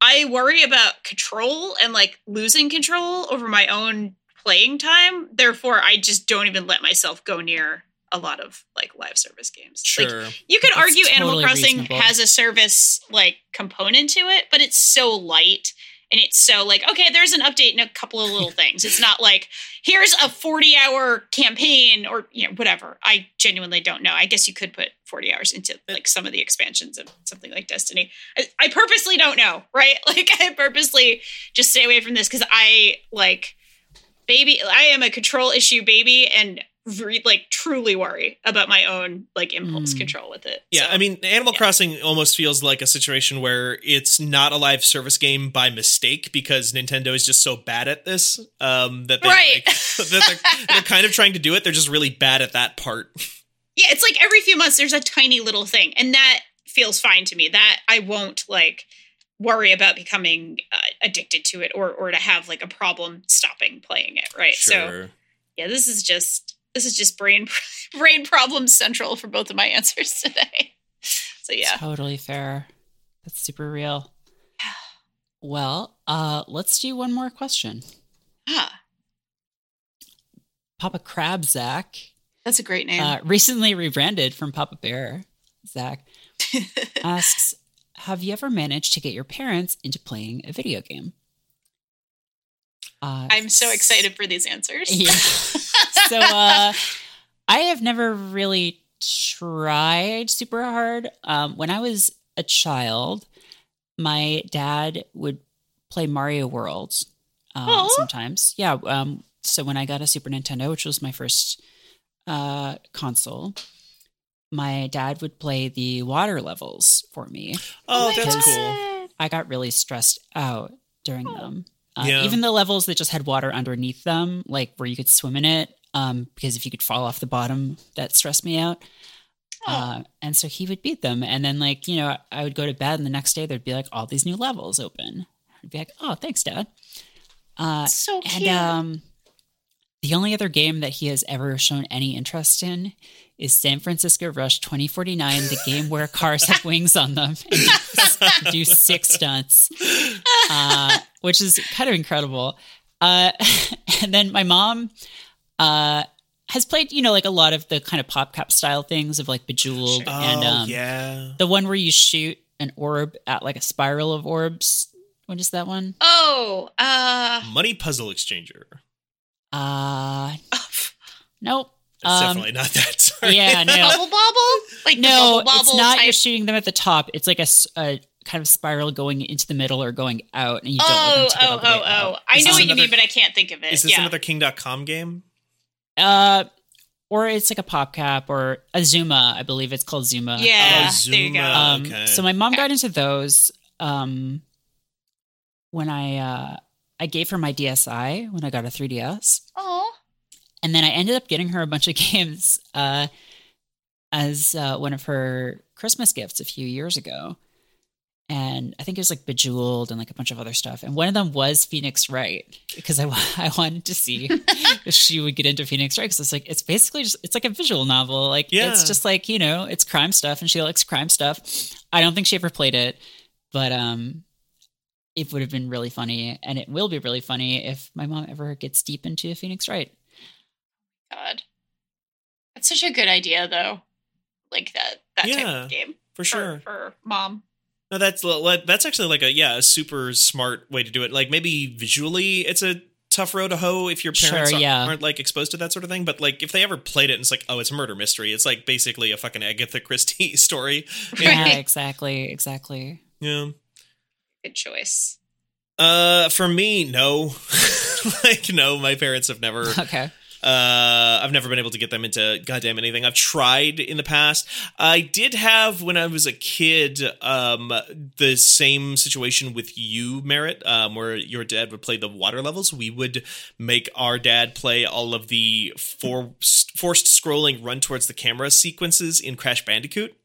I worry about control and like losing control over my own playing time. Therefore, I just don't even let myself go near a lot of like live service games. Like Sure, you could That's argue Animal Crossing reasonable. has a service like component to it, but it's so light and it's so like okay, there's an update and a couple of little things. It's not like here's a 40 hour campaign or you know whatever. I genuinely don't know. I guess you could put 40 hours into like some of the expansions of something like Destiny. I, I purposely don't know, right? Like I purposely just stay away from this because I like baby. I am a control issue baby and. Re- like truly worry about my own like impulse Mm. control with it. Yeah, So- I mean, Animal yeah. Crossing almost feels like a situation where it's not a live service game by mistake because Nintendo is just so bad at this um, that they Right. like, that they're, they're kind of trying to do it. They're just really bad at that part. Yeah, it's like every few months there's a tiny little thing, and that feels fine to me. That I won't like worry about becoming uh, addicted to it or or to have like a problem stopping playing it. Right. So yeah, this is just this is just brain brain problem central for both of my answers today. So yeah, Totally fair. That's super real. Well, uh, let's do one more question. ah, Papa Crab Zach, that's a great name. uh, recently rebranded from Papa Bear, Zach, asks Have you ever managed to get your parents into playing a video game? Uh, I'm so excited for these answers. Yeah. So uh, I have never really tried super hard. Um, when I was a child, my dad would play Mario World um, sometimes. Yeah. Um, so when I got a Super Nintendo, which was my first uh, console, my dad would play the water levels for me. Oh, my that's cool. I got really stressed out during Oh. them. Uh, Yeah. Even the levels that just had water underneath them, like where you could swim in it, um, because if you could fall off the bottom, that stressed me out. Oh. Uh, and so he would beat them. And then, like, you know, I would go to bed, and the next day there'd be like all these new levels open. I'd be like, oh, thanks, Dad. Uh, so cute. and um, the only other game that he has ever shown any interest in is San Francisco Rush 2049, the game where cars have wings on them and do, do six stunts, uh, which is kind of incredible. Uh, and then my mom uh, has played, you know, like a lot of the kind of PopCap style things of like Bejeweled Sure. and oh, um, yeah. the one where you shoot an orb at like a spiral of orbs. What is that one? oh, uh, Money Puzzle Exchanger. Uh, nope. It's Um, definitely not that. Sorry. Yeah, no. bubble bobble, like the No, bubble it's not. type. You're shooting them at the top. It's like a, s- a kind of spiral going into the middle or going out, and you don't Oh, want them to get oh, all the way oh, oh. out. I know this what you mean, but I can't think of it. Is this yeah. another King.com game? Uh, or it's like a PopCap or a Zuma, I believe it's called Zuma. Yeah, Oh, there you go. Um, okay. So my mom got into those um, when I uh, I gave her my DSi when I got a 3DS, Oh, and then I ended up getting her a bunch of games uh, as uh, one of her Christmas gifts a few years ago. And I think it was like Bejeweled and like a bunch of other stuff. And one of them was Phoenix Wright because I, I wanted to see if she would get into Phoenix Wright. Because it's like, it's basically just, it's like a visual novel. Like, Yeah. it's just like, you know, it's crime stuff and she likes crime stuff. I don't think she ever played it, but um, it would have been really funny. And it will be really funny if my mom ever gets deep into Phoenix Wright. God. That's such a good idea, though. Like that, that type of game. For For, sure. for mom. No, that's that's actually like a yeah, a super smart way to do it. Like maybe visually, it's a tough row to hoe if your parents Sure, aren't, yeah. aren't like exposed to that sort of thing. But like if they ever played it, and it's like oh, it's a murder mystery. It's like basically a fucking Agatha Christie story. Yeah, Right. exactly. Exactly. Yeah. Good choice. Uh, for me, no. like no, my parents have never. Okay. Uh, I've never been able to get them into goddamn anything. I've tried in the past. I did have when I was a kid, um, the same situation with you, Merritt, um, where your dad would play the water levels. We would make our dad play all of the for- forced scrolling run towards the camera sequences in Crash Bandicoot.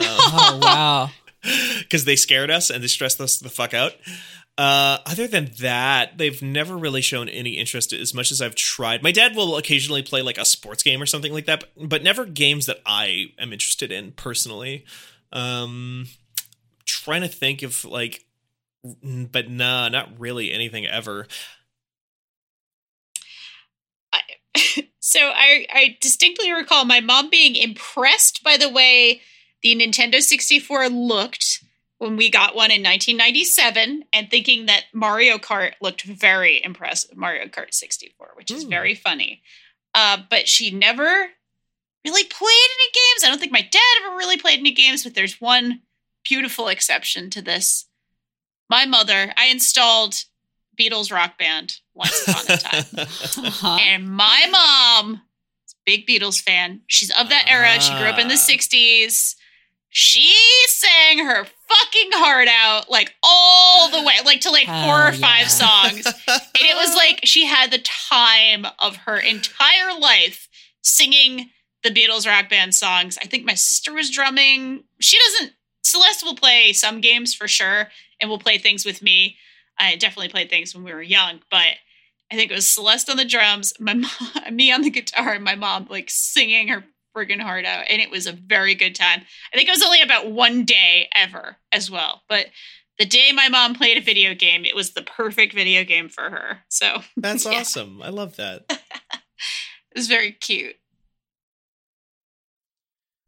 Oh wow. because they scared us and they stressed us the fuck out. Uh, other than that, they've never really shown any interest as much as I've tried. My dad will occasionally play like a sports game or something like that, but, but never games that I am interested in personally. Um, trying to think of like, but nah, not really anything ever. So I, I distinctly recall my mom being impressed by the way the Nintendo 64 looked when we got one in 1997 and thinking that Mario Kart looked very impressive, Mario Kart 64, which is Hmm. very funny. Uh, but she never really played any games. I don't think my dad ever really played any games, but there's one beautiful exception to this. My mother, I installed Beatles Rock Band once upon a time. Uh-huh. And my mom big Beatles fan. She's of that era. She grew up in the Ah. 60s. She sang her fucking heart out, like all the way, like to like four Hell or five songs. And it was like she had the time of her entire life singing the Beatles rock band songs. I think my sister was drumming. She doesn't, Celeste will play some games for sure and will play things with me. I definitely played things when we were young, but I think it was Celeste on the drums, my mom, me on the guitar, and my mom like singing her friggin' heart out. And it was a very good time. I think it was only about one day ever as well. But the day my mom played a video game, it was the perfect video game for her. So That's Yeah. awesome. I love that. it was very cute.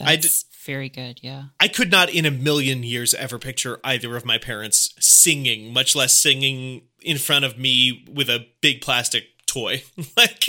I That's very good. Yeah. I could not in a million years ever picture either of my parents singing, much less singing in front of me with a big plastic toy. like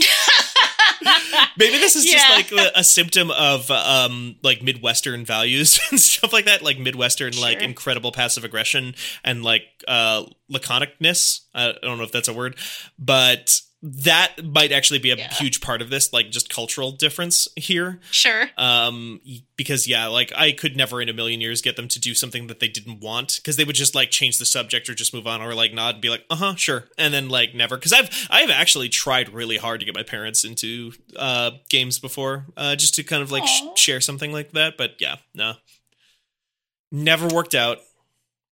maybe this is just like a, a symptom of um like midwestern values and stuff like that, like midwestern like incredible passive aggression and like uh laconicness. I don't know if that's a word, but that might actually be a Yeah. huge part of this, like just cultural difference here Sure. um because yeah like i could never in a million years get them to do something that they didn't want because they would just like change the subject or just move on or like nod and be like uh-huh sure and then like never because i've i've actually tried really hard to get my parents into uh games before uh just to kind of like sh- share something like that but yeah no never worked out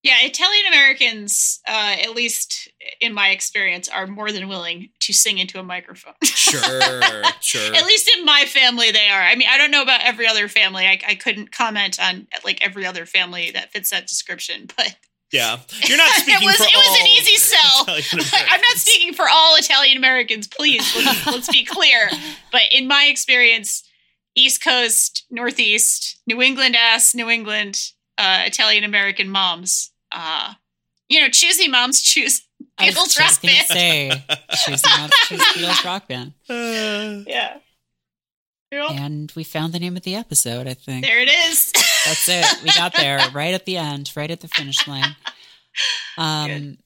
Yeah, Italian Americans, uh, at least in my experience, are more than willing to sing into a microphone. sure sure At least in my family, they are. I mean, I don't know about every other family. I, I couldn't comment on like every other family that fits that description, but yeah you're not speaking it was for it was an easy sell. I'm not speaking for all Italian Americans. Please, let's, let's be clear. But in my experience, East Coast, Northeast, New England ass, New England, uh, Italian American moms. Uh, you know, choosy moms choose I was Beatles just rock gonna band. say choosing not to choose Beatles rock band, Uh, Yeah. Yep. and we found the name of the episode. I think. There it is. That's it. We got there right at the end, right at the finish line. Um, Good.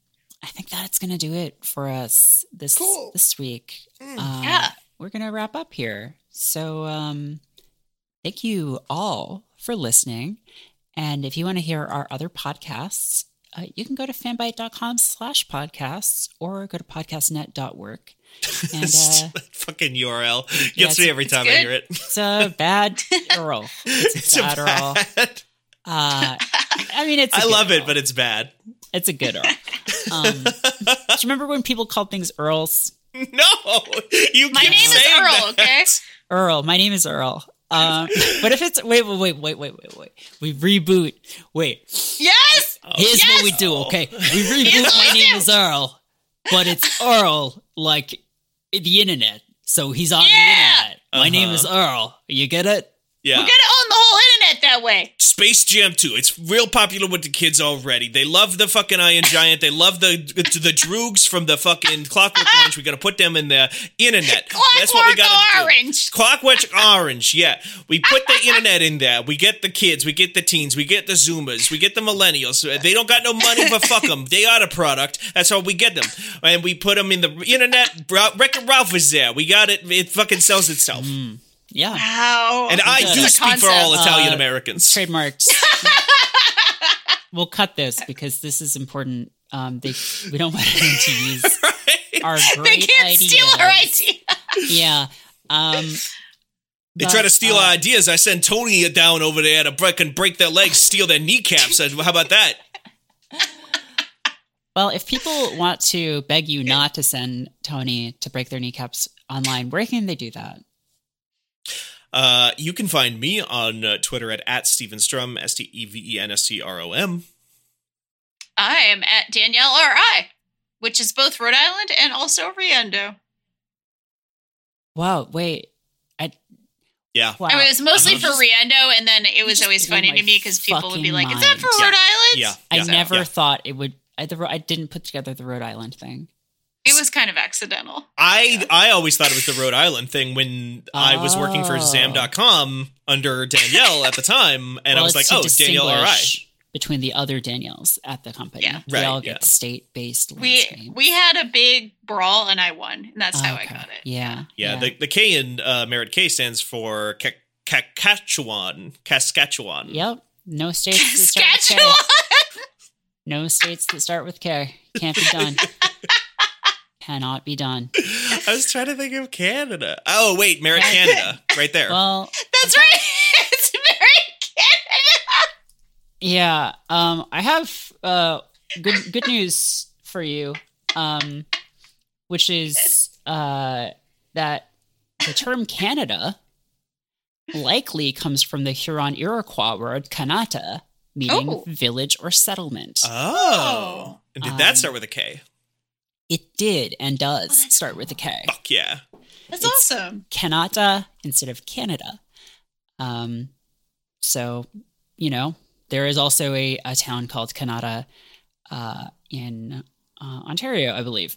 I think that's going to do it for us this Cool. this week. Mm. Uh, Yeah. we're going to wrap up here. So, um, thank you all for listening. And if you want to hear our other podcasts, uh, you can go to fanbyte.com slash podcasts or go to podcastnet.org. And uh, that fucking URL Yeah, gets me every it's time I hear it. it's a bad URL. It's a bad URL. Uh, I mean, it's. I I love it, but it's bad. it's a good Earl. Um, do you remember when people called things Earls? No, you. My keep name is Earl, that. okay? Earl. My name is Earl. Um, but if it's wait, wait, wait, wait, wait, wait, wait, we reboot. Wait, Yes! here's what we do. Okay, we reboot. My name do. is Earl, but it's Earl like the internet. So he's on Yeah! the internet. My name Uh-huh. is Earl. You get it? Yeah. We're gonna own the whole internet that way. Space Jam 2. It's real popular with the kids already. They love the fucking Iron Giant. They love the the Droogs from the fucking Clockwork Orange. We got to put them in the internet. That's what we Clockwork got to do. Orange. Clockwork Orange, yeah. We put the internet in there. We get the kids, we get the teens, we get the Zoomers, we get the millennials. They don't got no money, but fuck them. They are the product. That's how we get them. And we put them in the internet. Ra- Wreck-It Ralph is there. We got it. It fucking sells itself. Mm. Yeah. Wow. And I That's do a speak for all concept. Italian Uh, Americans. trademarked. we'll cut this because this is important. Um, they we don't want them to use our they can't ideas. steal our idea. Yeah. Um, They but, try to steal uh, our ideas. I send Tony down over there to break and break their legs, steal their kneecaps. How about that? Well, if people want to beg you not to send Tony to break their kneecaps online, where can they do that? Uh, you can find me on uh, Twitter at, at Steven Strom, S T E V E N S T R O M. I am at Danielle R.I., which is both Rhode Island and also Riendeau. Wow, wait. I Yeah. wow. I mean, it was mostly Uh-huh. for Riendeau, and then it was always funny to me because people would be fucking like, "Is that for mind. Rhode Island?" Yeah. I yeah, never yeah. thought it would. I, the, I didn't put together the Rhode Island thing. It was kind of accidental. I I always thought it was the Rhode Island thing when I was working for Oh. Zam.com under Danielle at the time, and I was like, it's to oh, Danielle R.I. distinguish Between the other Danielles at the company, Yeah. they Right, all yeah. get state-based We names. we had a big brawl, and I won, and that's how I got it. Yeah, Yeah, The, the K in uh, Merritt K stands for Ka- Saskatchewan. Saskatchewan. Yep. No states that start with K. Saskatchewan. No states that start with K. Can't be done. Cannot be done. I was trying to think of Canada. Oh, wait, Merritt Canada. Right there. Well, That's right. it's very Canada. yeah. Um, I have uh good good news for you. Um, which is uh that the term Canada likely comes from the Huron Iroquois word Kanata, meaning Oh. village or settlement. oh. And did Um, that start with a K? It did and does Oh, start with a K. Fuck yeah. That's It's- awesome. Kanata instead of Canada. Um, so, you know, there is also a, a town called Kanata uh, in uh, Ontario, I believe.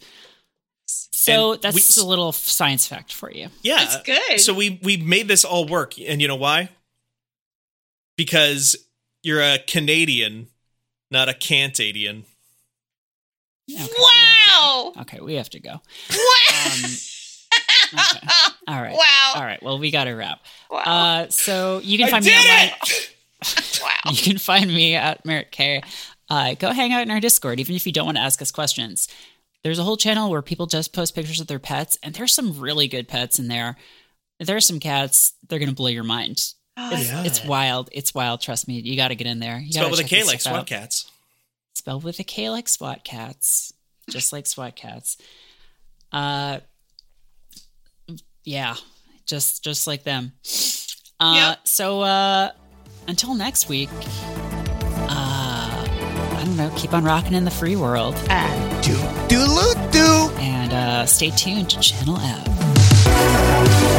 So And that's we- just a little science fact for you. Yeah. That's good. So we we made this all work, and you know why? Because you're a Canadian, not a Cantadian. Okay, wow. Okay, we have to go. Wow. Um, okay. All right. Wow. All right. Well, we got to wrap. Wow. Uh, so you can I find me online. it! wow. You can find me at Merritt K. Uh, go hang out in our Discord, even if you don't want to ask us questions. There's a whole channel where people just post pictures of their pets, and there's some really good pets in there. There are some cats; they're gonna blow your mind. It's, Yeah. it's wild. It's wild. Trust me. You got to get in there. You Spelled gotta with a check K this like stuff SWAT Kats. Spelled with a K like SWAT Kats, just like SWAT Kats. Uh, yeah, just just like them. Uh, Yep. so uh, until next week, uh, I don't know. Keep on rocking in the free world, Do do do do. and uh, stay tuned to Channel F.